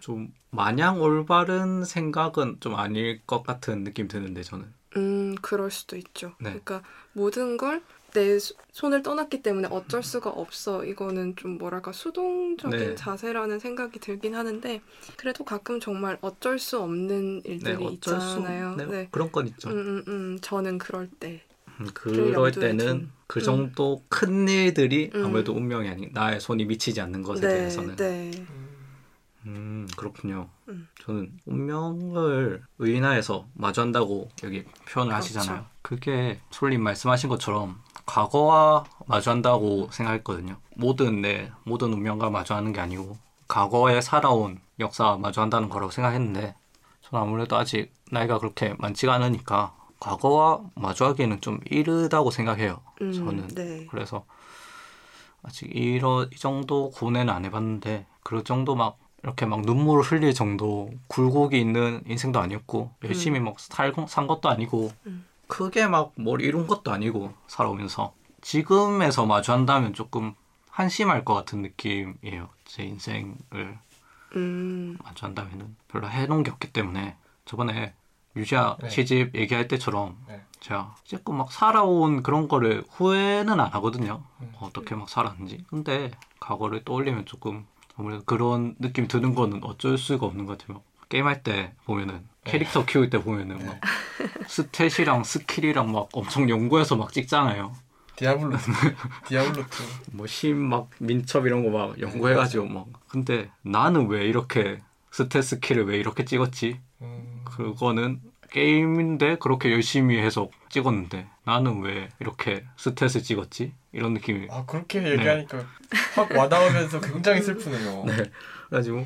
음, 마냥 올바른 생각은 좀 아닐 것 같은 느낌 드는데 저는 음, 그럴 수도 있죠. 네. 그러니까 모든 걸 내 손을 떠났기 때문에 어쩔 수가 없어. 이거는 좀 뭐랄까 수동적인 네. 자세라는 생각이 들긴 하는데 그래도 가끔 정말 어쩔 수 없는 네 일들이 어쩔 수 있잖아요. 네, 네. 그런 건 있죠. 음, 음, 음, 저는 그럴 때. 음, 그럴 염두에 때는 둔. 그 음. 정도 큰 일들이 음. 아무래도 운명이 아닌 나의 손이 미치지 않는 것에 네, 대해서는 네. 음, 음 그렇군요. 음. 저는 운명을 의인화해서 마주한다고 여기 표현을 그렇죠. 하시잖아요. 그게 솔님 말씀하신 것처럼 과거와 마주한다고 생각했거든요. 모든 내 모든 운명과 마주하는 게 아니고 과거에 살아온 역사와 마주한다는 거라고 생각했는데 저는 아무래도 아직 나이가 그렇게 많지가 않으니까 과거와 마주하기에는 좀 이르다고 생각해요. 음, 저는 네. 그래서 아직 이러 이 정도 고뇌는 안 해봤는데 그럴 정도 막 이렇게 막 눈물을 흘릴 정도 굴곡이 있는 인생도 아니었고 열심히 막 살고 산 것도 아니고 음. 크게 막 뭘 이룬 것도 아니고 살아오면서 지금에서 마주한다면 조금 한심할 것 같은 느낌이에요 제 인생을 음, 마주한다면은 별로 해놓은 게 없기 때문에 저번에 유지아 네. 시집 얘기할 때처럼 네. 제가 조금 막 살아온 그런 거를 후회는 안 하거든요. 음. 어떻게 막 살았는지. 근데 과거를 떠올리면 조금 아무래도 그런 느낌 드는 거는 어쩔 수가 없는 것 같아요. 게임할 때 보면은 네. 캐릭터 키울 때 보면은 막 stat이랑 skill이랑 막 엄청 연구해서 막 찍잖아요. 디아블로 디아블로 2 뭐 힘 막 민첩 이런 거 막 연구해가지고 막 근데 나는 왜 이렇게 stat skill을 왜 이렇게 찍었지? 음, 그거는 게임인데 그렇게 열심히 해서 찍었는데 나는 왜 이렇게 stat을 찍었지? 이런 느낌이 아 그렇게 얘기하니까 확 와닿으면서 굉장히 슬프네요. 네. 그래가지고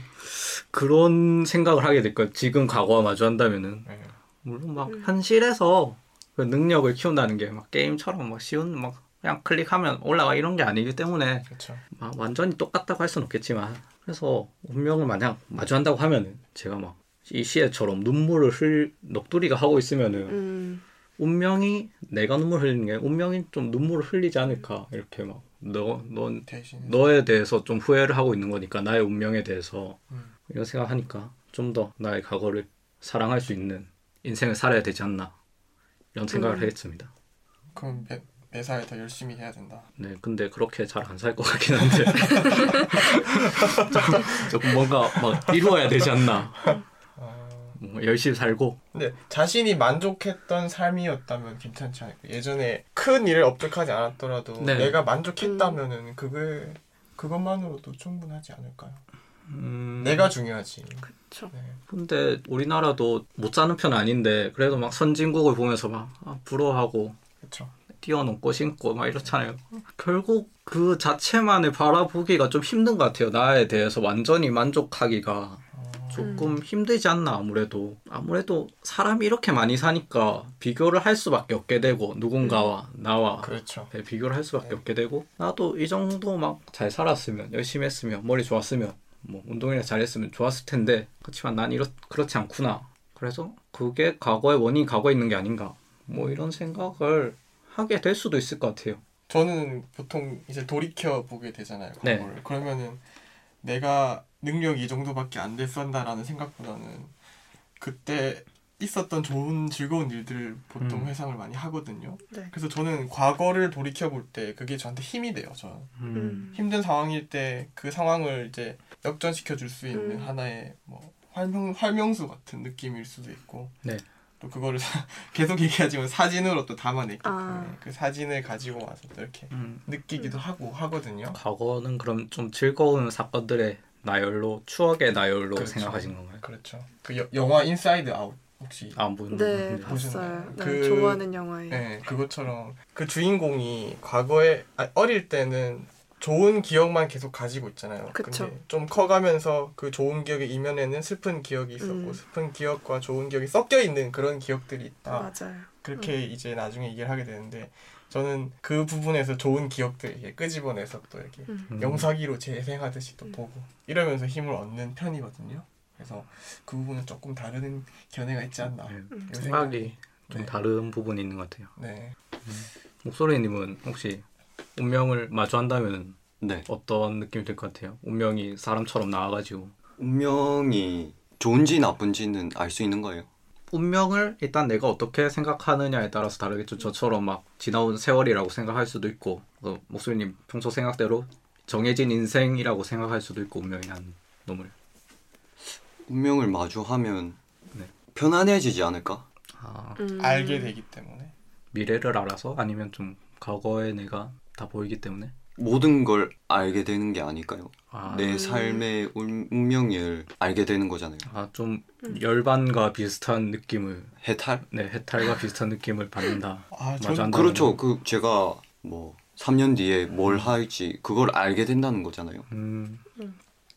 그런 생각을 하게 될 거예요. 지금 과거와 마주한다면은 네. 물론 막 음. 현실에서 그 능력을 키운다는 게 막 게임처럼 막 쉬운 막 그냥 클릭하면 올라가 이런 게 아니기 때문에 그렇죠. 막 완전히 똑같다고 할 수는 없겠지만 그래서 운명을 마냥 마주한다고 하면은 제가 막 이 시애처럼 눈물을 흘 넋두리가 하고 있으면은 음. 운명이 내가 눈물 흘리는 게 운명이 좀 눈물을 흘리지 않을까 이렇게 막 너 넌 너에 대해서 좀 후회를 하고 있는 거니까 나의 운명에 대해서 음. 이런 생각하니까 좀 더 나의 과거를 사랑할 수 있는 인생을 살아야 되지 않나 이런 생각을 음. 하겠습니다. 그럼 매, 매사에 더 열심히 해야 된다. 네, 근데 그렇게 잘 안 살 것 같긴 한데 조금, 조금 뭔가 막 이루어야 되지 않나. 아, 뭐 열심히 살고 근데 자신이 만족했던 삶이었다면 괜찮지 않을까? 예전에 큰 일을 업적하지 않았더라도 네. 내가 만족했다면은 그게 그것만으로도 충분하지 않을까요? 음, 내가 중요하지. 그쵸. 네. 근데 우리나라도 못 사는 편은 아닌데 그래도 막 선진국을 보면서 막 아, 부러워하고 그렇죠. 뛰어넘고 신고 막 이렇잖아요. 결국 그 자체만을 바라보기가 좀 힘든 것 같아요. 나에 대해서 완전히 만족하기가 조금 힘들지 않나 아무래도 아무래도 사람이 이렇게 많이 사니까 비교를 할 수밖에 없게 되고 누군가와 나와 그렇죠. 네, 비교를 할 수밖에 없게 되고 나도 이 정도 막 잘 살았으면 열심히 했으면 머리 좋았으면 뭐 운동이나 잘했으면 좋았을 텐데 그렇지만 난 이렇 그렇지 않구나 그래서 그게 과거의 원인이 과거에 있는 게 아닌가 뭐 이런 생각을 하게 될 수도 있을 것 같아요 저는 보통 이제 돌이켜 보게 되잖아요. 네. 과거를. 그러면은 내가 능력이 이 정도밖에 안 됐었다라는 생각보다는 그때 있었던 좋은 즐거운 일들을 보통 음. 회상을 많이 하거든요. 네. 그래서 저는 과거를 돌이켜 볼 때 그게 저한테 힘이 돼요. 저는 음. 힘든 상황일 때 그 상황을 이제 역전시켜 줄 수 있는 음. 하나의 뭐 활명 활명수 같은 느낌일 수도 있고 네. 또 그거를 사- 계속 얘기하지만 사진으로 또 담아냈기 때문에 아. 그 사진을 가지고 와서 또 이렇게 음, 느끼기도 하고 하거든요. 과거는 그럼 좀 즐거운 사건들의 나열로 추억의 나열로 그렇죠. 생각하신 건가요? 그렇죠. 그 여- 영화 인사이드 아웃 혹시 안 보는 네, 건데. 봤어요. 네, 그- 좋아하는 영화예요. 네, 그것처럼 그 주인공이 과거에 아, 어릴 때는 좋은 기억만 계속 가지고 있잖아요. 그쵸. 근데 좀 커가면서 그 좋은 기억의 이면에는 슬픈 기억이 있었고 음. 슬픈 기억과 좋은 기억이 섞여 있는 그런 기억들이 있다. 맞아요. 그렇게 이제 나중에 얘기를 하게 되는데 저는 그 부분에서 좋은 기억들 이렇게 끄집어내서 또 이렇게 음. 음. 영사기로 재생하듯이 또 보고 이러면서 힘을 얻는 편이거든요. 그래서 그 부분은 조금 다른 견해가 있지 않나. 네, 이런 생각이 좀 네. 다른 부분이 있는 것 같아요. 네. 목소리님은 혹시 운명을 마주한다면 네. 어떤 느낌이 들 것 같아요? 운명이 사람처럼 나와가지고 운명이 좋은지 나쁜지는 알 수 있는 거예요. 운명을 일단 내가 어떻게 생각하느냐에 따라서 다르겠죠. 저처럼 막 지나온 세월이라고 생각할 수도 있고 어, 목소리님 평소 생각대로 정해진 인생이라고 생각할 수도 있고 운명이란 놈을 운명을 마주하면 네. 편안해지지 않을까? 아, 음. 알게 되기 때문에. 미래를 알아서 아니면 좀 과거에 내가 다 보이기 때문에 모든 걸 알게 되는 게 아닐까요? 아, 내 삶의 운- 운명을 알게 되는 거잖아요. 아, 좀 열반과 비슷한 느낌을 해탈? 네 해탈과 비슷한 느낌을 받는다. 아, 전 그렇죠. 건. 그 제가 뭐 3년 뒤에 뭘 할지 그걸 알게 된다는 거잖아요. 음,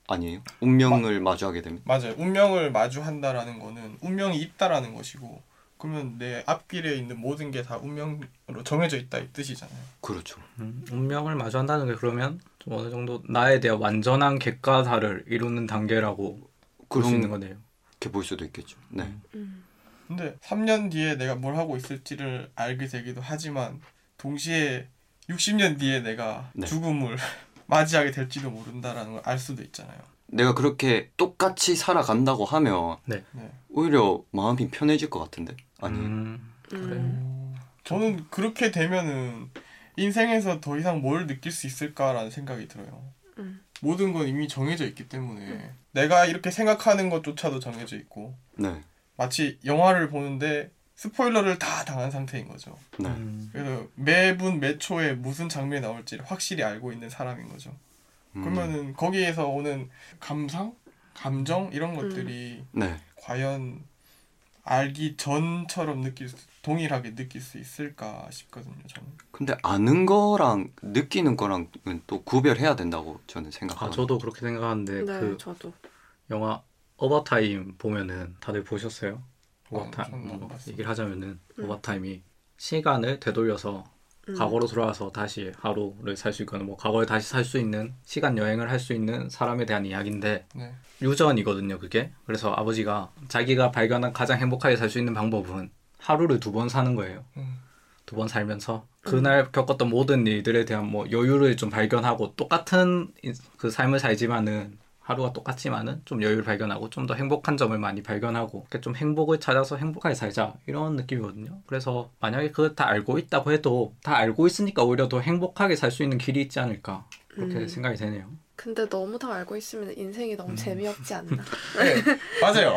아니에요? 운명을 마주하게 되면. 맞아요. 운명을 마주한다라는 거는 운명이 있다라는 것이고 그러면 내 앞길에 있는 모든 게 다 운명으로 정해져 있다 이 뜻이잖아요. 그렇죠. 음, 운명을 마주한다는 게 그러면 좀 어느 정도 나에 대한 완전한 객관화를 이루는 단계라고 볼 수 있는 거네요. 게볼 수도 있겠죠. 네. 음. 근데 3년 뒤에 내가 뭘 하고 있을지를 알게 되기도 하지만 동시에 60년 뒤에 내가 네. 죽음을 맞이하게 될지도 모른다라는 걸 알 수도 있잖아요. 내가 그렇게 똑같이 살아간다고 하면 네. 네. 오히려 마음이 편해질 것 같은데. 아니에요? 음, 그래. 음. 저는 그렇게 되면은 인생에서 더 이상 뭘 느낄 수 있을까라는 생각이 들어요. 음. 모든 건 이미 정해져 있기 때문에 내가 이렇게 생각하는 것조차도 정해져 있고 네. 마치 영화를 보는데 스포일러를 다 당한 상태인 거죠. 네. 음, 그래서 매분 매 초에 무슨 장면이 나올지 확실히 알고 있는 사람인 거죠. 음. 그러면은 거기에서 오는 감상, 감정 이런 것들이 네. 과연 알기 전처럼 느낄 수, 동일하게 느낄 수 있을까 싶거든요. 저는. 근데 아는 거랑 느끼는 거랑은 또 구별해야 된다고 저는 아 생각합니다. 저도 그렇게 생각하는데 네, 그 저도. 영화 어바타임 보면은 다들 보셨어요? 어, 안뭐 봤어요. 얘기를 하자면은 음. 오버타임이 시간을 되돌려서 음. 과거로 돌아와서 다시 하루를 살 수 있거나 뭐 과거에 다시 살 수 있는 시간 여행을 할 수 있는 사람에 대한 이야기인데 네. 유전이거든요, 그게. 그래서 아버지가 자기가 발견한 가장 행복하게 살 수 있는 방법은 하루를 두 번 사는 거예요. 음. 두번 살면서 그날 겪었던 모든 일들에 대한 뭐 여유를 좀 발견하고 똑같은 인- 그 삶을 살지만은 하루가 똑같지만은 좀 여유를 발견하고 좀 더 행복한 점을 많이 발견하고 이렇게 좀 행복을 찾아서 행복하게 살자 이런 느낌이거든요. 그래서 만약에 그걸 다 알고 있다고 해도 다 알고 있으니까 오히려 더 행복하게 살 수 있는 길이 있지 않을까 그렇게 음. 생각이 되네요. 근데 너무 다 알고 있으면 인생이 너무 재미없지 않나? 네, 맞아요.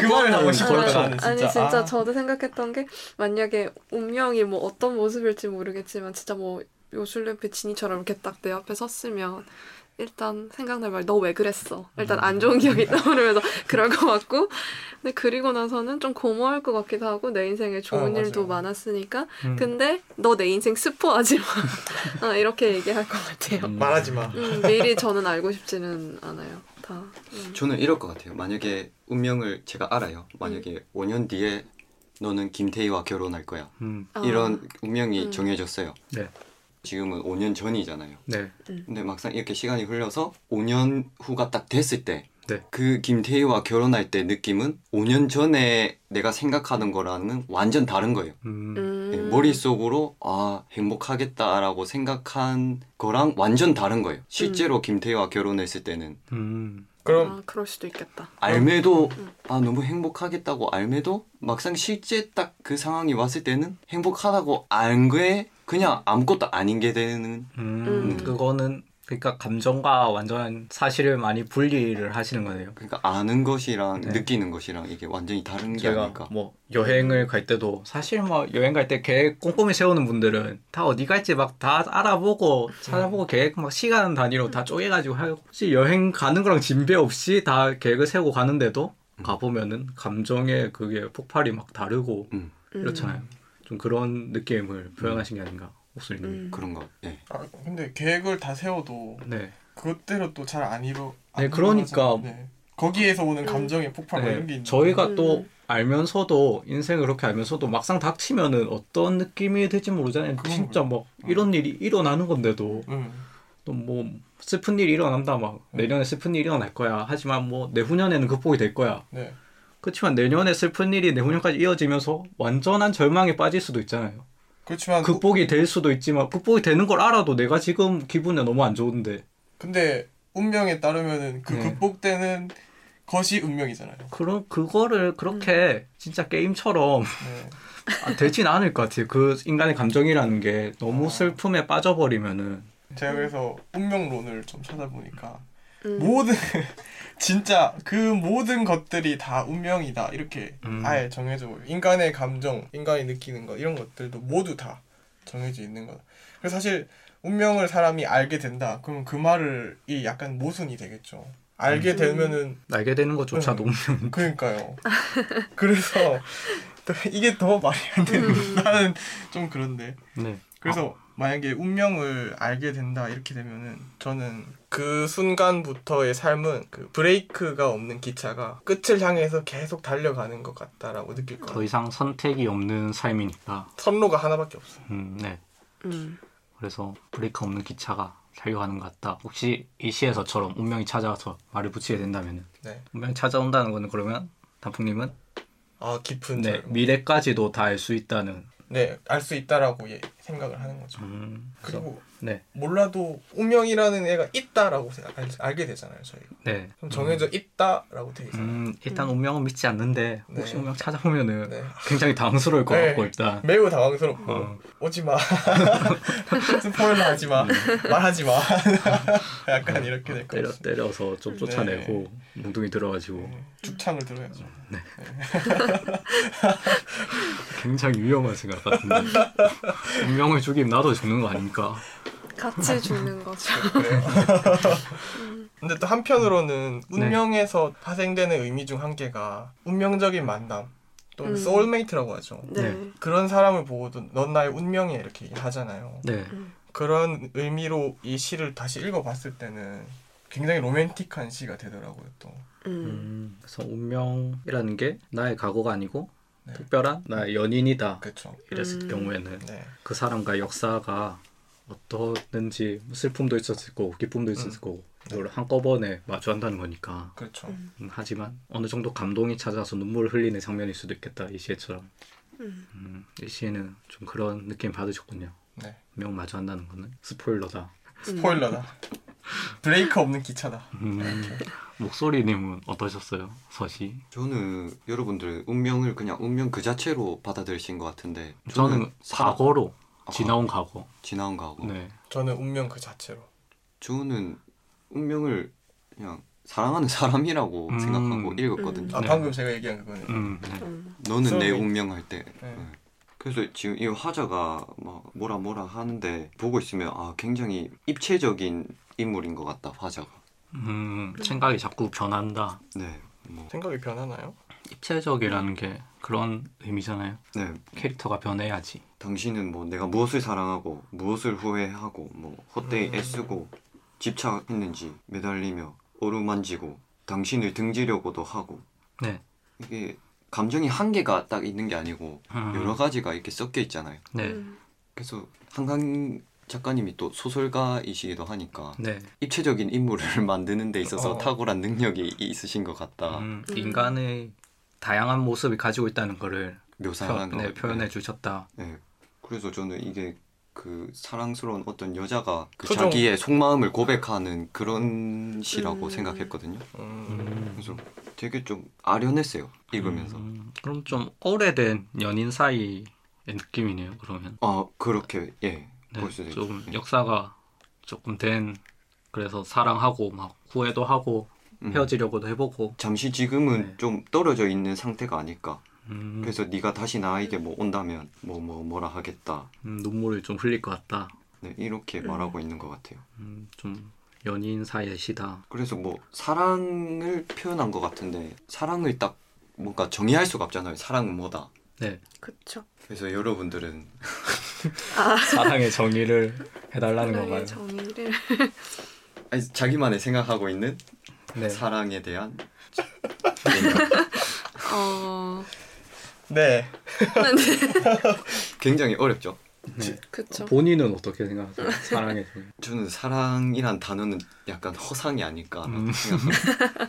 그 말을 하고. 나는 진짜. 아니 진짜 아, 저도 생각했던 게 만약에 운명이 뭐 어떤 모습일지 모르겠지만 진짜 뭐 요술램프 지니처럼 이렇게 딱 내 앞에 섰으면 일단 생각날 말 너 왜 그랬어 일단 안 좋은 기억이 떠오르면서 그럴 것 같고 근데 그리고 나서는 좀 고마울 것 같기도 하고 내 인생에 좋은 아, 일도. 많았으니까 음. 근데 너 내 인생 스포하지 마 어, 이렇게 얘기할 것 같아요 음. 말하지 마. 음, 미리 저는 알고 싶지는 않아요 다 음. 저는 이럴 것 같아요. 만약에 운명을 제가 알아요. 만약에 5년 뒤에 너는 김태희와 결혼할 거야. 음. 아, 이런 운명이 음. 정해졌어요. 네. 지금은 5년 전이잖아요. 네. 근데 막상 이렇게 시간이 흘러서 5년 후가 딱 됐을 때, 네. 그 김태희와 결혼할 때 느낌은 5년 전에 내가 생각하는 거랑은 완전 다른 거예요. 음. 음. 예, 머릿속으로 아 행복하겠다라고 생각한 거랑 완전 다른 거예요. 실제로 김태희와 결혼했을 때는 음. 그럼 아 그럴 수도 있겠다 알매도 음. 아 너무 행복하겠다고 알매도 막상 실제 딱 그 상황이 왔을 때는 행복하다고 안 거에 그냥 아무것도 아닌 게 되는 음, 음. 그거는 그러니까 감정과 완전 사실을 많이 분리를 하시는 거네요. 그러니까 아는 것이랑 네. 느끼는 것이랑 이게 완전히 다른 게 제가 아닐까. 뭐 여행을 갈 때도 사실 뭐 여행 갈 때 계획 꼼꼼히 세우는 분들은 다 어디 갈지 막 다 알아보고 찾아보고 계획 막 시간 단위로 다 쪼개가지고 하고 혹시 여행 가는 거랑 진배 없이 다 계획을 세우고 가는데도 가보면은 감정의 그게 폭발이 막 다르고 음, 이렇잖아요. 좀 그런 느낌을 표현하신 게 아닌가 옥수님. 음. 그런 거. 예. 아, 근데 계획을 다 세워도 네. 그것대로 또 잘 안 이루. 안 네, 그러니까. 네. 거기에서 오는 음. 감정의 폭발 뭐 네, 이런 게 있는데. 저희가 또 음. 알면서도 인생을 그렇게 알면서도 막상 닥치면은 어떤 느낌이 들지 모르잖아요. 진짜 막 이런 일이 일어나는 건데도 음. 또뭐 슬픈 일이 일어난다 막 내년에 슬픈 일이 일어날 거야. 하지만 뭐 내후년에는 극복이 될 거야. 네. 그렇지만 내년에 슬픈 일이 내후년까지 이어지면서 완전한 절망에 빠질 수도 있잖아요. 그렇지만 극복이 될 수도 있지만 극복이 되는 걸 알아도 내가 지금 기분이 너무 안 좋은데 근데 운명에 따르면은 그 네. 극복되는 것이 운명이잖아요. 그런 그거를 그렇게 진짜 게임처럼 네. 아, 되진 않을 것 같아요. 그 인간의 감정이라는 게 너무 슬픔에 빠져버리면은 제가 그래서 운명론을 좀 찾아보니까 음. 모든 진짜 그 모든 것들이 다 운명이다 이렇게 음. 아예 정해져 버려. 인간의 감정, 인간이 느끼는 것 이런 것들도 모두 다 정해져 있는 거다. 그래서 사실 운명을 사람이 알게 된다. 그럼 그 말을 이 약간 모순이 되겠죠. 알게 음. 되면은 알게 되는 것조차도 음. 운명. 그러니까요. 그래서 또 이게 더 말이 안 되는 음. 나는 좀 그런데 네. 그래서 만약에 운명을 알게 된다 이렇게 되면은 저는 그 순간부터의 삶은 그 브레이크가 없는 기차가 끝을 향해서 계속 달려가는 것 같다라고 느낄 더 거예요. 이상 선택이 없는 삶이니까. 선로가 하나밖에 없어. 음, 네. 음. 그래서 브레이크 없는 기차가 달려가는 것 같다. 혹시 이 시에서처럼 운명이 찾아와서 말을 붙이게 된다면은 네. 운명이 찾아온다는 거는 그러면 단풍님은 아 깊은 네, 절. 미래까지도 다 알 수 있다는. 네, 알 수 있다라고 예, 생각을 하는 거죠. 음, 그리고 네, 몰라도 운명이라는 애가 있다라고 생각, 알, 알게 되잖아요, 저희가. 네. 그럼 정해져 있다라고 돼 있어요. 음, 일단 운명은 믿지 않는데 혹시 네. 운명 찾아보면은 네. 굉장히 당황스러울 것 네. 같고 일단. 매우 당황스럽고 어. 오지 마 스포일러 하지 마 말하지 마 약간 이렇게 될것 때려 같습니다. 때려서 좀 쫓아내고 몽둥이 들어가지고 네. 죽창을 들어야죠. 굉장히 위험한 생각 같은데 운명을 죽이면 나도 죽는 거 아닙니까? 같이 죽는 거죠. 그래요. 근데 또 한편으로는 네. 운명에서 파생되는 의미 중 한 개가 운명적인 만남 또는 음. soulmate라고 하죠. 네. 네. 그런 사람을 보고도 넌 나의 운명이야 이렇게 하잖아요. 네. 그런 의미로 이 시를 다시 읽어봤을 때는 굉장히 로맨틱한 시가 되더라고요 또. 음. 음, 그래서 운명이라는 게 나의 각오가 아니고 네. 특별한 나 연인이다 그렇죠. 이랬을 음. 경우에는 네. 그 사람과 역사가 어떠는지 슬픔도 있었을 거고 기쁨도 있었을 음. 거고 이걸 한꺼번에 마주한다는 거니까 그렇죠. 음. 음, 하지만 어느 정도 감동이 찾아서 눈물을 흘리는 장면일 수도 있겠다 이 시에처럼 음. 음, 이 시에는 좀 그런 느낌 받으셨군요 네. 명 마주한다는 거는 스포일러다 스포일러다. 브레이크 없는 기차다. 음, 목소리님은 어떠셨어요 서시? 저는 여러분들 운명을 그냥 운명 그 자체로 받아들이신 것 같은데 저는 사랑- 과거로 아, 지나온 과거 지나온 거하고 네 저는 운명 그 자체로. 저는 운명을 그냥 사랑하는 사람이라고 음. 생각하고 읽었거든요. 아 네. 방금 제가 얘기한 그거네. 음, 네. 음. 너는 내. 운명 할 때. 네. 네. 그래서 지금 이 화자가 막 뭐라 뭐라 하는데 보고 있으면 아 굉장히 입체적인 인물인 것 같다 화자가. 음, 생각이 자꾸 변한다 네. 뭐 생각이 변하나요? 입체적이라는 게 그런 의미잖아요 네. 캐릭터가 변해야지 당신은 뭐 내가 무엇을 사랑하고 무엇을 후회하고 뭐 헛되이 음. 애쓰고 집착했는지 매달리며 어루만지고 당신을 등지려고도 하고 네. 이게 감정이 한 개가 딱 있는 게 아니고 음. 여러 가지가 이렇게 섞여 있잖아요. 네. 음. 그래서 한강 작가님이 또 소설가이시기도 하니까 네. 입체적인 인물을 만드는 데 있어서 어. 탁월한 능력이 있으신 것 같다. 음, 음. 인간의 다양한 모습이 가지고 있다는 거를 묘사한 표, 거. 네, 표현해 주셨다. 네. 그래서 저는 이게 그 사랑스러운 어떤 여자가 그 토종. 자기의 속마음을 고백하는 그런 시라고 음. 생각했거든요. 음. 음. 그래서 되게 좀 아련했어요. 읽으면서. 음, 그럼 좀 오래된 연인 사이의 느낌이네요. 그러면 아 그렇게 예. 네, 좀 있죠. 예. 역사가 조금 된 그래서 사랑하고 막 후회도 하고 음. 헤어지려고도 해보고. 잠시 지금은 네. 좀 떨어져 있는 상태가 아닐까. 음, 그래서 네가 다시 나에게 뭐 온다면 뭐 뭐 뭐, 라 하겠다. 음, 눈물을 좀 흘릴 것 같다. 네, 이렇게 음. 말하고 있는 것 같아요. 음, 좀 연인 사이의 시다. 그래서 뭐 사랑을 표현한 것 같은데 사랑을 딱 뭔가 정의할 수가 없잖아요. 사랑은 뭐다. 네, 그쵸. 그래서 여러분들은 사랑의 정의를 해달라는 건가요? 사랑의 정의를 아니, 자기만의 생각하고 있는 네. 사랑에 대한 어 네. 굉장히 어렵죠. 네. 그쵸. 본인은 어떻게 생각하세요? 사랑의 정의. 저는 사랑이란 단어는 약간 허상이 아닐까 음. 생각합니다.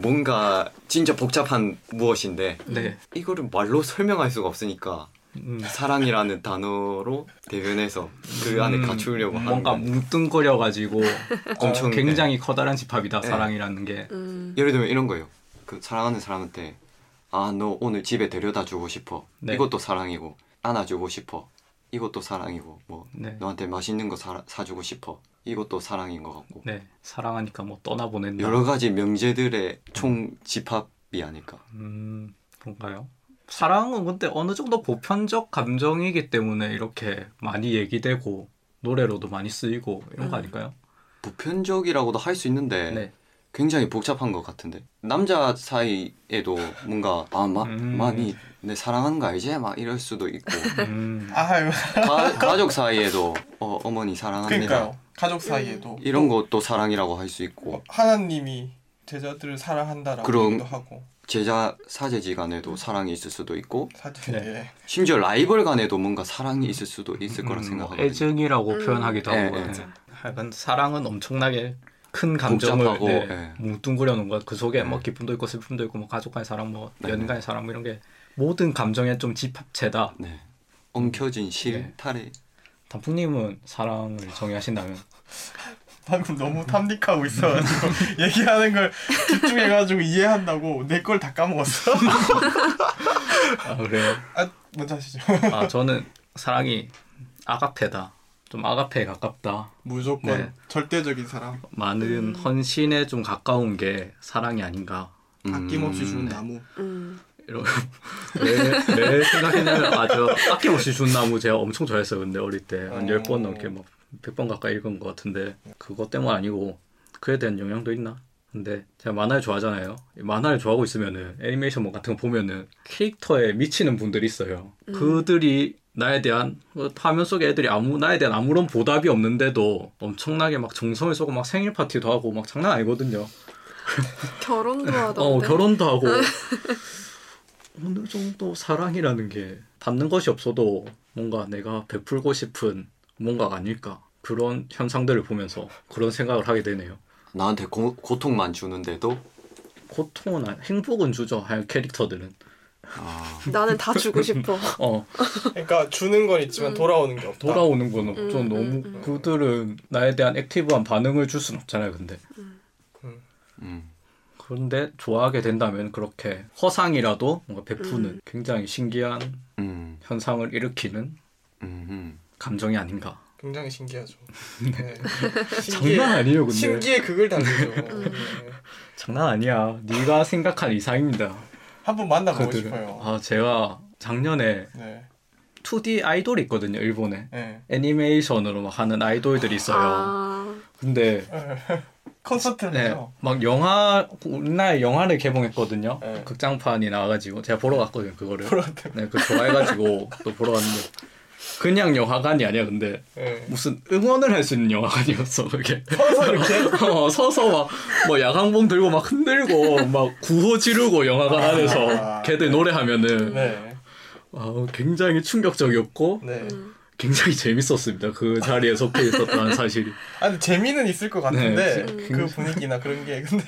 뭔가 진짜 복잡한 무엇인데 네. 이거를 말로 설명할 수가 없으니까 음, 사랑이라는 단어로 대변해서 그 안에 음, 갖추려고 하는 뭔가 거. 뭉뚱거려 가지고 엄청, 굉장히 커다란 집합이다 네. 사랑이라는 게 음. 예를 들면 이런 거예요. 그 사랑하는 사람한테 아 너 오늘 집에 데려다 주고 싶어. 네. 이것도 사랑이고 안아주고 싶어. 이것도 사랑이고 뭐 네. 너한테 맛있는 거 사, 사주고 싶어. 이것도 사랑인 것 같고 네 사랑하니까 뭐 떠나보낸다 여러 가지 명제들의 총 집합이 아닐까. 음 뭔가요? 사랑은 근데 어느 정도 보편적 감정이기 때문에 이렇게 많이 얘기되고 노래로도 많이 쓰이고 이런 거 음. 아닐까요? 보편적이라고도 할 수 있는데 네. 굉장히 복잡한 것 같은데 남자 사이에도 뭔가 아 마, 음. 많이 내 사랑하는 거 알지? 막 이럴 수도 있고 음, 아유. 가, 가족 사이에도 어, 어머니 사랑합니다. 그러니까요. 가족 사이에도 이런 것도 사랑이라고 할 수 있고 뭐 하나님이 제자들을 사랑한다라고 얘기도 하고 제자 사제지 간에도 사랑이 있을 수도 있고 사실 네. 예. 심지어 라이벌 간에도 뭔가 사랑이 있을 수도 있을 거라 음, 뭐 생각하거든요. 애증이라고 음. 표현하기도 네, 하고 네. 네. 하여간 사랑은 엄청나게 큰 감정을 복잡하고, 네, 네. 뭉뚱그려 놓은 것. 그 속에 뭐 네. 기쁨도 있고 슬픔도 있고 뭐 가족 간의 사랑, 뭐 네, 연인 간의 사랑 뭐 이런 게 모든 감정의 좀 집합체다. 네. 엉켜진 실 네. 단풍님은 사랑을 정의하신다면 방금 너무 탐닉하고 있어가지고 얘기하는 걸 집중해가지고 이해한다고 내 걸 다 까먹었어. 아 그래요? 아 먼저 하시죠. 아 저는 사랑이 아가페다. 좀 아가페에 가깝다. 무조건 네. 절대적인 사랑. 많은 음. 헌신에 좀 가까운 게 사랑이 아닌가. 음, 아낌없이 주는 네. 나무. 음. 이런 왜, 왜 생각했냐면 아주 아낌없이 준 나무 제가 엄청 좋아했어요. 근데 어릴 때한 어. 10번 넘게 막 100번 가까이 읽은 것 같은데 그것 때문 아니고 그에 대한 영향도 있나? 근데 제가 만화를 좋아하잖아요. 이 만화를 좋아하고 있으면은 애니메이션 뭐 같은 거 보면은 캐릭터에 미치는 분들이 있어요. 음. 그들이 나에 대한 뭐 화면 속에 애들이 아무 나에 대한 아무런 보답이 없는데도 엄청나게 막 정성을 쏘고 막 생일 파티도 하고 막 장난 아니거든요. 결혼도 하던데. 어 결혼도 하고 어느 정도 사랑이라는 게 받는 것이 없어도 뭔가 내가 베풀고 싶은 뭔가가 아닐까 그런 현상들을 보면서 그런 생각을 하게 되네요. 나한테 고, 고통만 주는데도 고통은 아니- 행복은 주죠. 하얀 캐릭터들은. 아, 나는 다 주고 싶어. 어 그러니까 주는 건 있지만 음. 돌아오는 게 없다. 돌아오는 거는 음, 좀 음, 너무 음. 그들은 나에 대한 액티브한 반응을 줄 수는 없잖아요. 근데 음, 그런데 좋아하게 된다면 그렇게 허상이라도 뭔가 베푸는 음. 굉장히 신기한 음, 현상을 일으키는 음, 음. 감정이 아닌가. 굉장히 신기하죠. 네. 장난 아니에요, 근데. 신기해 그걸 달리죠. 음. 네. 장난 아니야. 네가 생각한 이상입니다. 한번 만나보고 그들은. 싶어요. 아 제가 작년에 네. 2D 아이돌이 있거든요. 일본에 네. 애니메이션으로 막 하는 아이돌들이 있어요. 아, 근데 콘서트를 네, 해요. 막 영화 우리나라에 영화를 개봉했거든요. 네. 극장판이 나와가지고 제가 보러 갔거든요. 그거를. 보러 갔대요. 네, 그 좋아해가지고 또 보러 갔는데 그냥 영화관이 아니야. 근데 네. 무슨 응원을 할 수 있는 영화관이었어. 그게. 서서 이렇게 어, 서서 막 뭐 야광봉 들고 막 흔들고 막 구호 지르고 영화관 안에서 아, 걔들 네. 노래하면은 네. 아, 굉장히 충격적이었고 네. 음. 굉장히 재밌었습니다. 그 자리에 속해 있었다는 사실이. 아 근데 재미는 있을 것 같은데 네, 그 분위기나 그런 게 근데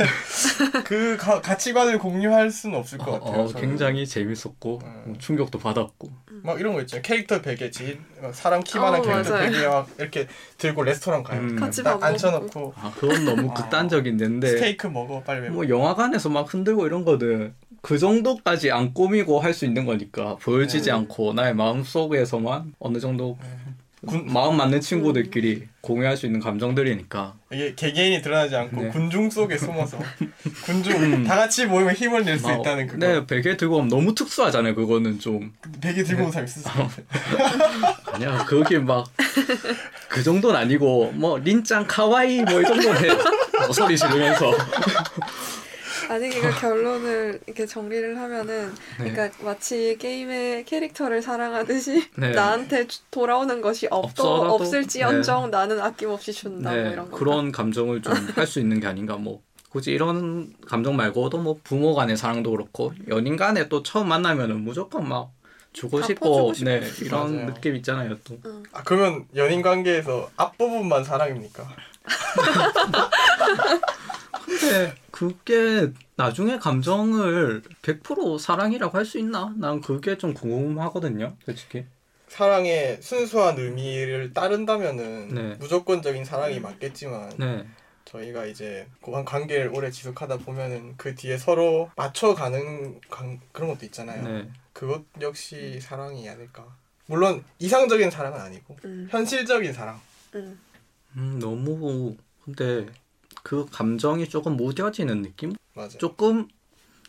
그 가, 가치관을 공유할 수는 없을 것 어, 같아요. 어, 저는. 굉장히 재밌었고 음. 뭐 충격도 받았고. 막 이런 거 있잖아요. 캐릭터 베개 지막 사람 키만한 어, 캐릭터 맞아요. 베개 막 이렇게 들고 레스토랑 가요. 음. 같이 딱밥 앉혀놓고 아 그건 너무 아. 극단적인 데인데 스테이크 먹어 빨리 왜뭐 영화관에서 막 흔들고 이런 거는 그 정도까지 안 꾸미고 할 수 있는 거니까 보여지지 네. 않고 나의 마음 속에서만 어느 정도 군- 마음 맞는 친구들끼리 공유할 수 있는 감정들이니까 이게 개개인이 드러나지 않고 네. 군중 속에 숨어서 군중 음. 다 같이 모이면 힘을 낼수 막, 있다는 그거. 네 베개 들고 오면 너무 특수하잖아요 그거는 좀 베개 들고 있을 수 같아. 아니야 거기 막그 정도는 아니고 뭐 린짱 카와이 뭐 이 정도는 해뭐 소리 지르면서 아니 그러니까 결론을 이렇게 정리를 하면은 네. 그러니까 마치 게임의 캐릭터를 사랑하듯이 네. 나한테 주- 돌아오는 것이 없어라도, 없을지언정 나는 아낌없이 준다 뭐 네, 이런 거. 그런 감정을 좀 할 수 있는 게 아닌가 뭐 굳이 이런 감정 말고도 뭐 부모 간의 사랑도 그렇고 연인 간에 또 처음 만나면은 무조건 막 주고 다 싶고 싶고. 네 이런 맞아요. 느낌 있잖아요 또아 그러면 연인 관계에서 앞 부분만 사랑입니까? 근데 그게 나중에 감정을 100% 사랑이라고 할 수 있나? 난 그게 좀 궁금하거든요 솔직히 사랑의 순수한 의미를 따른다면은 네. 무조건적인 사랑이 맞겠지만 네 저희가 이제 고한 관계를 오래 지속하다 보면은 그 뒤에 서로 맞춰가는 관- 그런 것도 있잖아요. 네. 그것 역시 사랑이 아닐까. 물론 이상적인 사랑은 아니고 음, 현실적인 사랑. 음. 음, 너무 근데 그 감정이 조금 무뎌지는 느낌? 맞아. 조금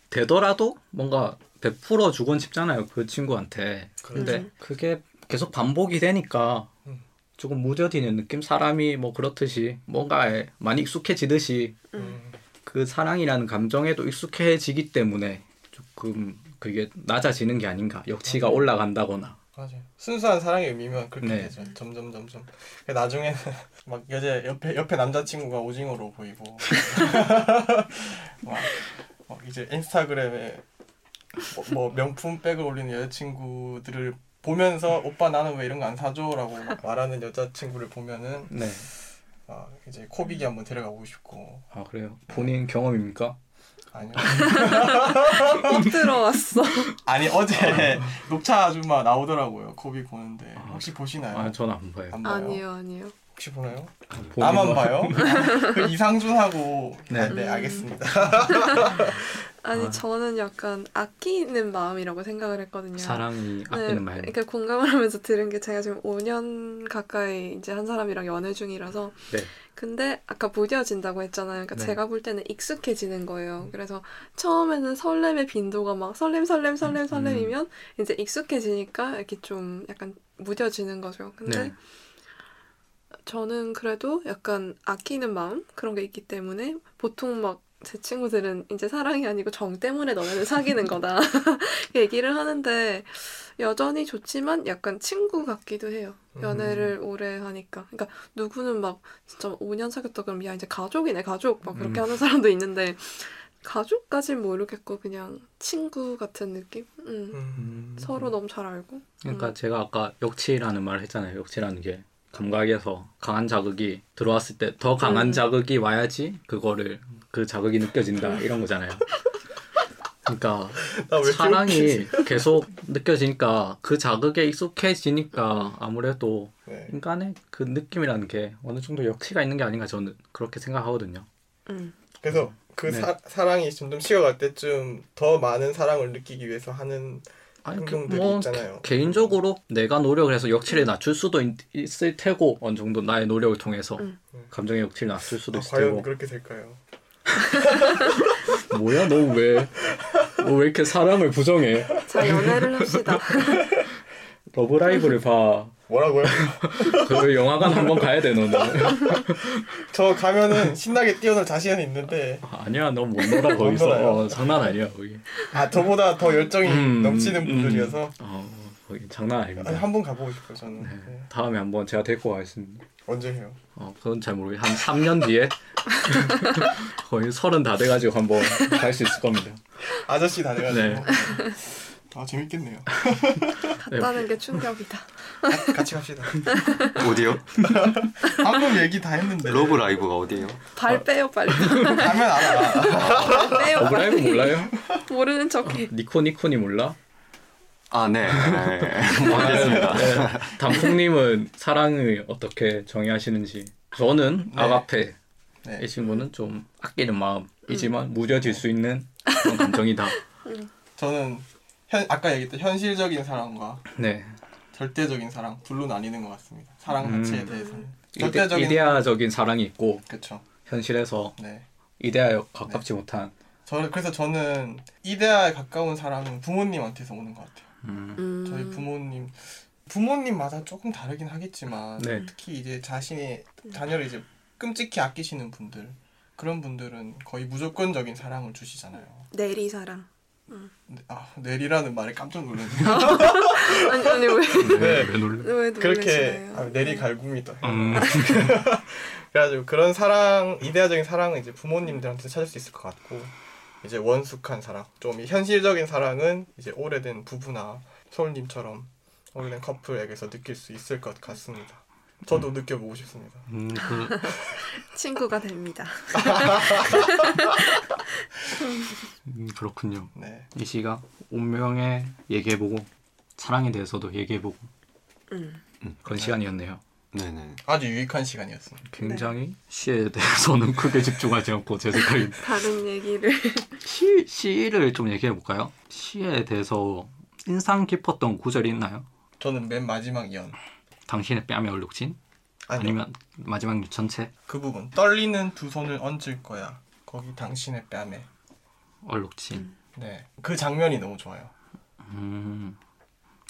되더라도 뭔가 100% 주곤 싶잖아요 그 친구한테 근데 음. 그게 계속 반복이 되니까 음. 조금 무뎌지는 느낌 사람이 뭐 그렇듯이 뭔가에 많이 익숙해지듯이 음. 그 사랑이라는 감정에도 익숙해지기 때문에 조금 그게 낮아지는 게 아닌가 역치가. 올라간다거나 맞아요. 순수한 사랑의 의미면 그렇게 네. 되죠. 점점 점점. 그 나중에는 막 여자 옆에 옆에 남자친구가 오징어로 보이고 막, 막 이제 인스타그램에 뭐, 뭐 명품 백을 올리는 여자친구들을 보면서 오빠 나는 왜 이런 거 안 사줘라고 막 말하는 여자친구를 보면은 네. 아, 이제 코빅이 한번 데려가고 싶고 아 그래요 본인 경험입니까? 아니요 꼭 들어왔어. 아니 어제 녹차 아줌마 나오더라고요 코빅 보는데 아, 혹시 보시나요? 아 저는 안 봐요 안 봐요? 아니요 아니요. 혹시 보나요? 본인만- 나만 봐요? 아, 그 이상준하고 네. 네, 음. 알겠습니다. 아니 아. 저는 약간 아끼는 마음이라고 생각을 했거든요. 사랑이 아끼는 말 그러니까 공감을 하면서 들은 게 제가 지금 5년 가까이 이제 한 사람이랑 연애 중이라서 네. 근데 아까 무뎌진다고 했잖아요. 그러니까 네. 제가 볼 때는 익숙해지는 거예요. 그래서 처음에는 설렘의 빈도가 막 설렘 설렘 설렘 설렘이면 이제 익숙해지니까 이렇게 좀 약간 무뎌지는 거죠. 근데 네. 저는 그래도 약간 아끼는 마음 그런 게 있기 때문에 보통 막 제 친구들은 이제 사랑이 아니고 정 때문에 너네는 사귀는 거다 얘기를 하는데 여전히 좋지만 약간 친구 같기도 해요. 연애를 오래 하니까. 그러니까 누구는 막 진짜 5년 사귀었다 그러면 야 이제 가족이네 가족 막 그렇게 음. 하는 사람도 있는데 가족까진 모르겠고 그냥 친구 같은 느낌? 음. 음. 서로 너무 잘 알고. 그러니까 음. 제가 아까 역치라는 말을 했잖아요. 역치라는 게 감각에서 강한 자극이 들어왔을 때 더 강한 음. 자극이 와야지 그거를 그 자극이 느껴진다 이런 거잖아요. 그러니까 사랑이 계속 느껴지니까 그 자극에 익숙해지니까 아무래도 네. 인간의 그 느낌이라는 게 어느 정도 역치가 있는 게 아닌가 저는 그렇게 생각하거든요. 음. 그래서 그 네. 사, 사랑이 점점 식어갈 때쯤 더 많은 사랑을 느끼기 위해서 하는 아니 그 행동들이 뭐 있잖아요. 개인적으로 내가 노력을 해서 역치를 낮출 수도 있, 있을 테고 어느 정도 나의 노력을 통해서 음. 감정의 역치를 낮출 수도 아, 있을 과연 테고 그렇게 될까요? 뭐야 너 왜 너왜 이렇게 사랑을 부정해 자 연애를 합시다. 러브라이브를 봐. 뭐라고요? 그 영화관 한번 가야 돼 너는. 저 가면은 신나게 뛰어놀 자신은 있는데 아니야 너 못 놀아 못 거기서. 어, 장난 아니야 거기. 아 저보다 더 열정이 음, 넘치는 음, 분들이어서 어 거기 장난 아닙니다. 한번 가보고 싶어요 저는. 네. 네. 다음에 한번 제가 데리고 가겠습니다. 언제 해요? 어 그건 잘 모르겠. 한 3년 뒤에 거의 서른 다 돼가지고 한번 갈 수 있을 겁니다. 아저씨 다 돼가지고. 네. 아 재밌겠네요. 갔다는 게 충격이다. 가- 같이 갑시다. 어디요? 방금 얘기 다 했는데. 러브 라이브가 어디예요? 발 빼요 빨리. 가면 알아. 발 빼요 러브 라이브 빨리. 몰라요? 모르는 척해. にっこにっこにー 몰라? 아, 네. 네. 알겠습니다. 네. 단풍님은 사랑을 어떻게 정의하시는지. 저는 네. 아가페. 네. 이 친구는 좀 아끼는 마음이지만 무뎌질 수 있는 그런 감정이다. 저는 현, 아까 얘기했던 현실적인 사랑과 네. 절대적인 사랑 둘로 나뉘는 것 같습니다. 사랑 음. 자체에 대해서는 이데, 절대적인 이데아적인 사랑이 있고 그렇죠. 현실에서 네. 이데아에 가깝지 못한. 저 그래서 저는 이데아에 가까운 사랑은 부모님한테서 오는 것 같아요. 음. 음. 저희 부모님 부모님마다 조금 다르긴 하겠지만 네. 특히 이제 자신의 자녀를 이제 끔찍히 아끼시는 분들 그런 분들은 거의 무조건적인 사랑을 주시잖아요. 내리 사랑. 근데, 아 내리라는 말에 깜짝 놀랐네요. 아니 아니 왜? 네. 왜 놀래? 왜 그렇게? 아, 내리 갈굼이다. 음. 그래가지고 그런 사랑 이데아적인 사랑은 이제 부모님들한테 찾을 수 있을 것 같고 이제 원숙한 사랑 좀이 현실적인 사랑은 이제 오래된 부부나 서울님처럼 오래된 커플에게서 느낄 수 있을 것 같습니다. 저도 느껴보고 싶습니다. 음, 그, 친구가 됩니다. 음, 그렇군요. 네. 이 시가 운명에 얘기해보고 사랑에 대해서도 얘기해보고 음. 그런 시간이었네요. 네네. 아주 유익한 시간이었습니다. 굉장히 시에 대해서는 크게 집중하지 않고 제 생각에 다른 얘기를 시, 시를 좀 얘기해 볼까요? 시에 대해서 인상 깊었던 구절이 있나요? 저는 맨 마지막 연 당신의 뺨에 얼룩진? 아니 아니면 마지막 유 전체 그 부분 떨리는 두 손을 얹을 거야. 거기 당신의 뺨에. 얼룩진? 네. 그 장면이 너무 좋아요. 음,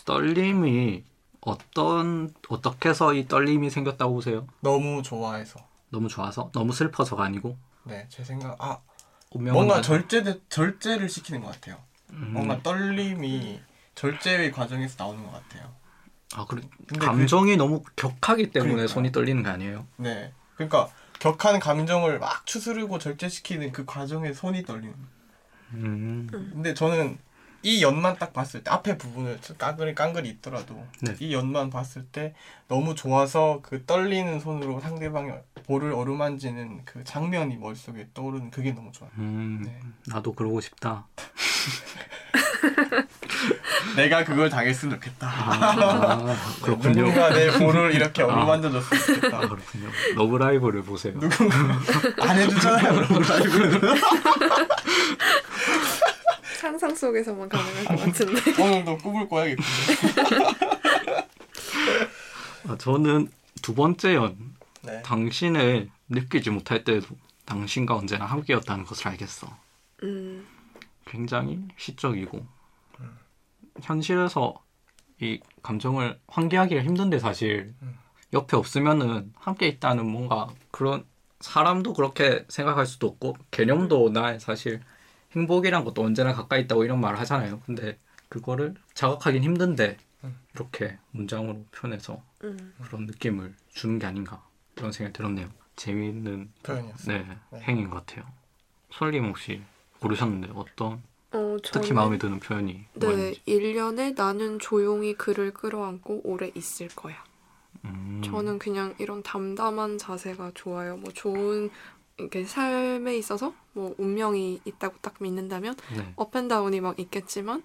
떨림이 어떤 어떻게 해서 이 떨림이 생겼다고 보세요? 너무 좋아해서. 너무 좋아서 너무 슬퍼서가 아니고 네, 제 생각 아 뭔가 다- 절제 절제를 시키는 것 같아요. 음, 뭔가 떨림이 절제의 과정에서 나오는 것 같아요. 아 그래 근데 감정이 너무 격하기 때문에 그러니까요. 손이 떨리는 거 아니에요? 네, 그러니까 격한 감정을 막 추스르고 절제시키는 그 과정에 손이 떨리는. 음, 근데 저는 이 연만 딱 봤을 때 앞에 부분을 깡그리 깡그리 있더라도 네. 이 연만 봤을 때 너무 좋아서 그 떨리는 손으로 상대방의 볼을 어루만지는 그 장면이 머릿속에 떠오르는 그게 너무 좋아요. 음, 네. 나도 그러고 싶다. 내가 그걸 당했으면 좋겠다. 아, 그렇군요. 누군가 내 볼을 이렇게 아. 어루만져줬으면 아, 좋겠다. 그렇군요. 러브라이브를 보세요. 안 해주잖아요, 라이브는. 상상 속에서만 가능할 것 같은데. 오늘도 꿈을 꿔야겠군요. 아, 저는 두 번째 연 네. 당신을 느끼지 못할 때도 당신과 언제나 함께였다는 것을 알겠어. 음. 굉장히 시적이고 현실에서 이 감정을 환기하기가 힘든데 사실 음. 옆에 없으면은 함께 있다는 뭔가 그런 사람도 그렇게 생각할 수도 없고 개념도 나 사실 행복이란 것도 언제나 가까이 있다고 이런 말을 하잖아요. 근데 그거를 자각하긴 힘든데 음. 이렇게 문장으로 표현해서 음. 그런 느낌을 주는 게 아닌가 이런 생각이 들었네요. 재미있는 표현이었어요. 네, 네. 행인 것 같아요. 솔님 혹시 고르셨는데 어떤 어, 특히 마음에 드는 표현이 네, 뭐였는지. 1년에 나는 조용히 그를 끌어안고 오래 있을 거야. 음. 저는 그냥 이런 담담한 자세가 좋아요. 뭐 좋은 이렇게 삶에 있어서 뭐 운명이 있다고 딱 믿는다면 네. 업앤다운이 막 있겠지만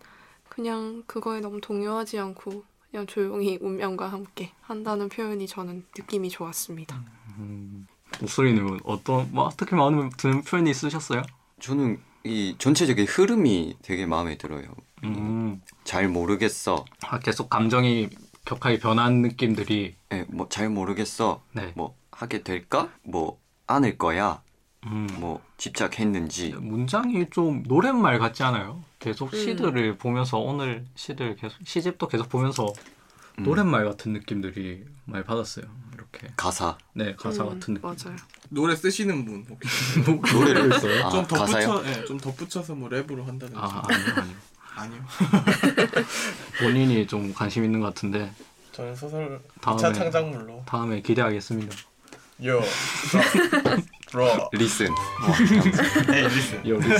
그냥 그거에 너무 동요하지 않고 그냥 조용히 운명과 함께 한다는 표현이 저는 느낌이 좋았습니다. 음. 목소리는 어떤 뭐 특히 마음에 드는 표현이 있으셨어요? 저는 이 전체적인 흐름이 되게 마음에 들어요. 음. 잘 모르겠어. 아, 계속 감정이 격하게 변한 느낌들이 예, 뭐잘 모르겠어. 네. 뭐 하게 될까? 뭐 않을 거야. 음. 뭐 집착했는지. 문장이 좀 노랫말 같지 않아요? 계속 음. 시들을 보면서 오늘 시들 계속 시집도 계속 보면서 음, 노랫말 같은 느낌들이 많이 받았어요. 이렇게 가사. 네 가사 음, 같은 느낌. 맞아요. 노래 쓰시는 분 혹시 노래를 있어요? 아, 좀 가사요? 덧붙여 예, 좀 덧붙여서 뭐 랩으로 한다든지 아 아니요 아니요. 아니요 본인이 좀 관심 있는 것 같은데 저는 소설 다음에- 2차 창작물로 다음에 기대하겠습니다. 요러 리슨. 헤이 리슨 여기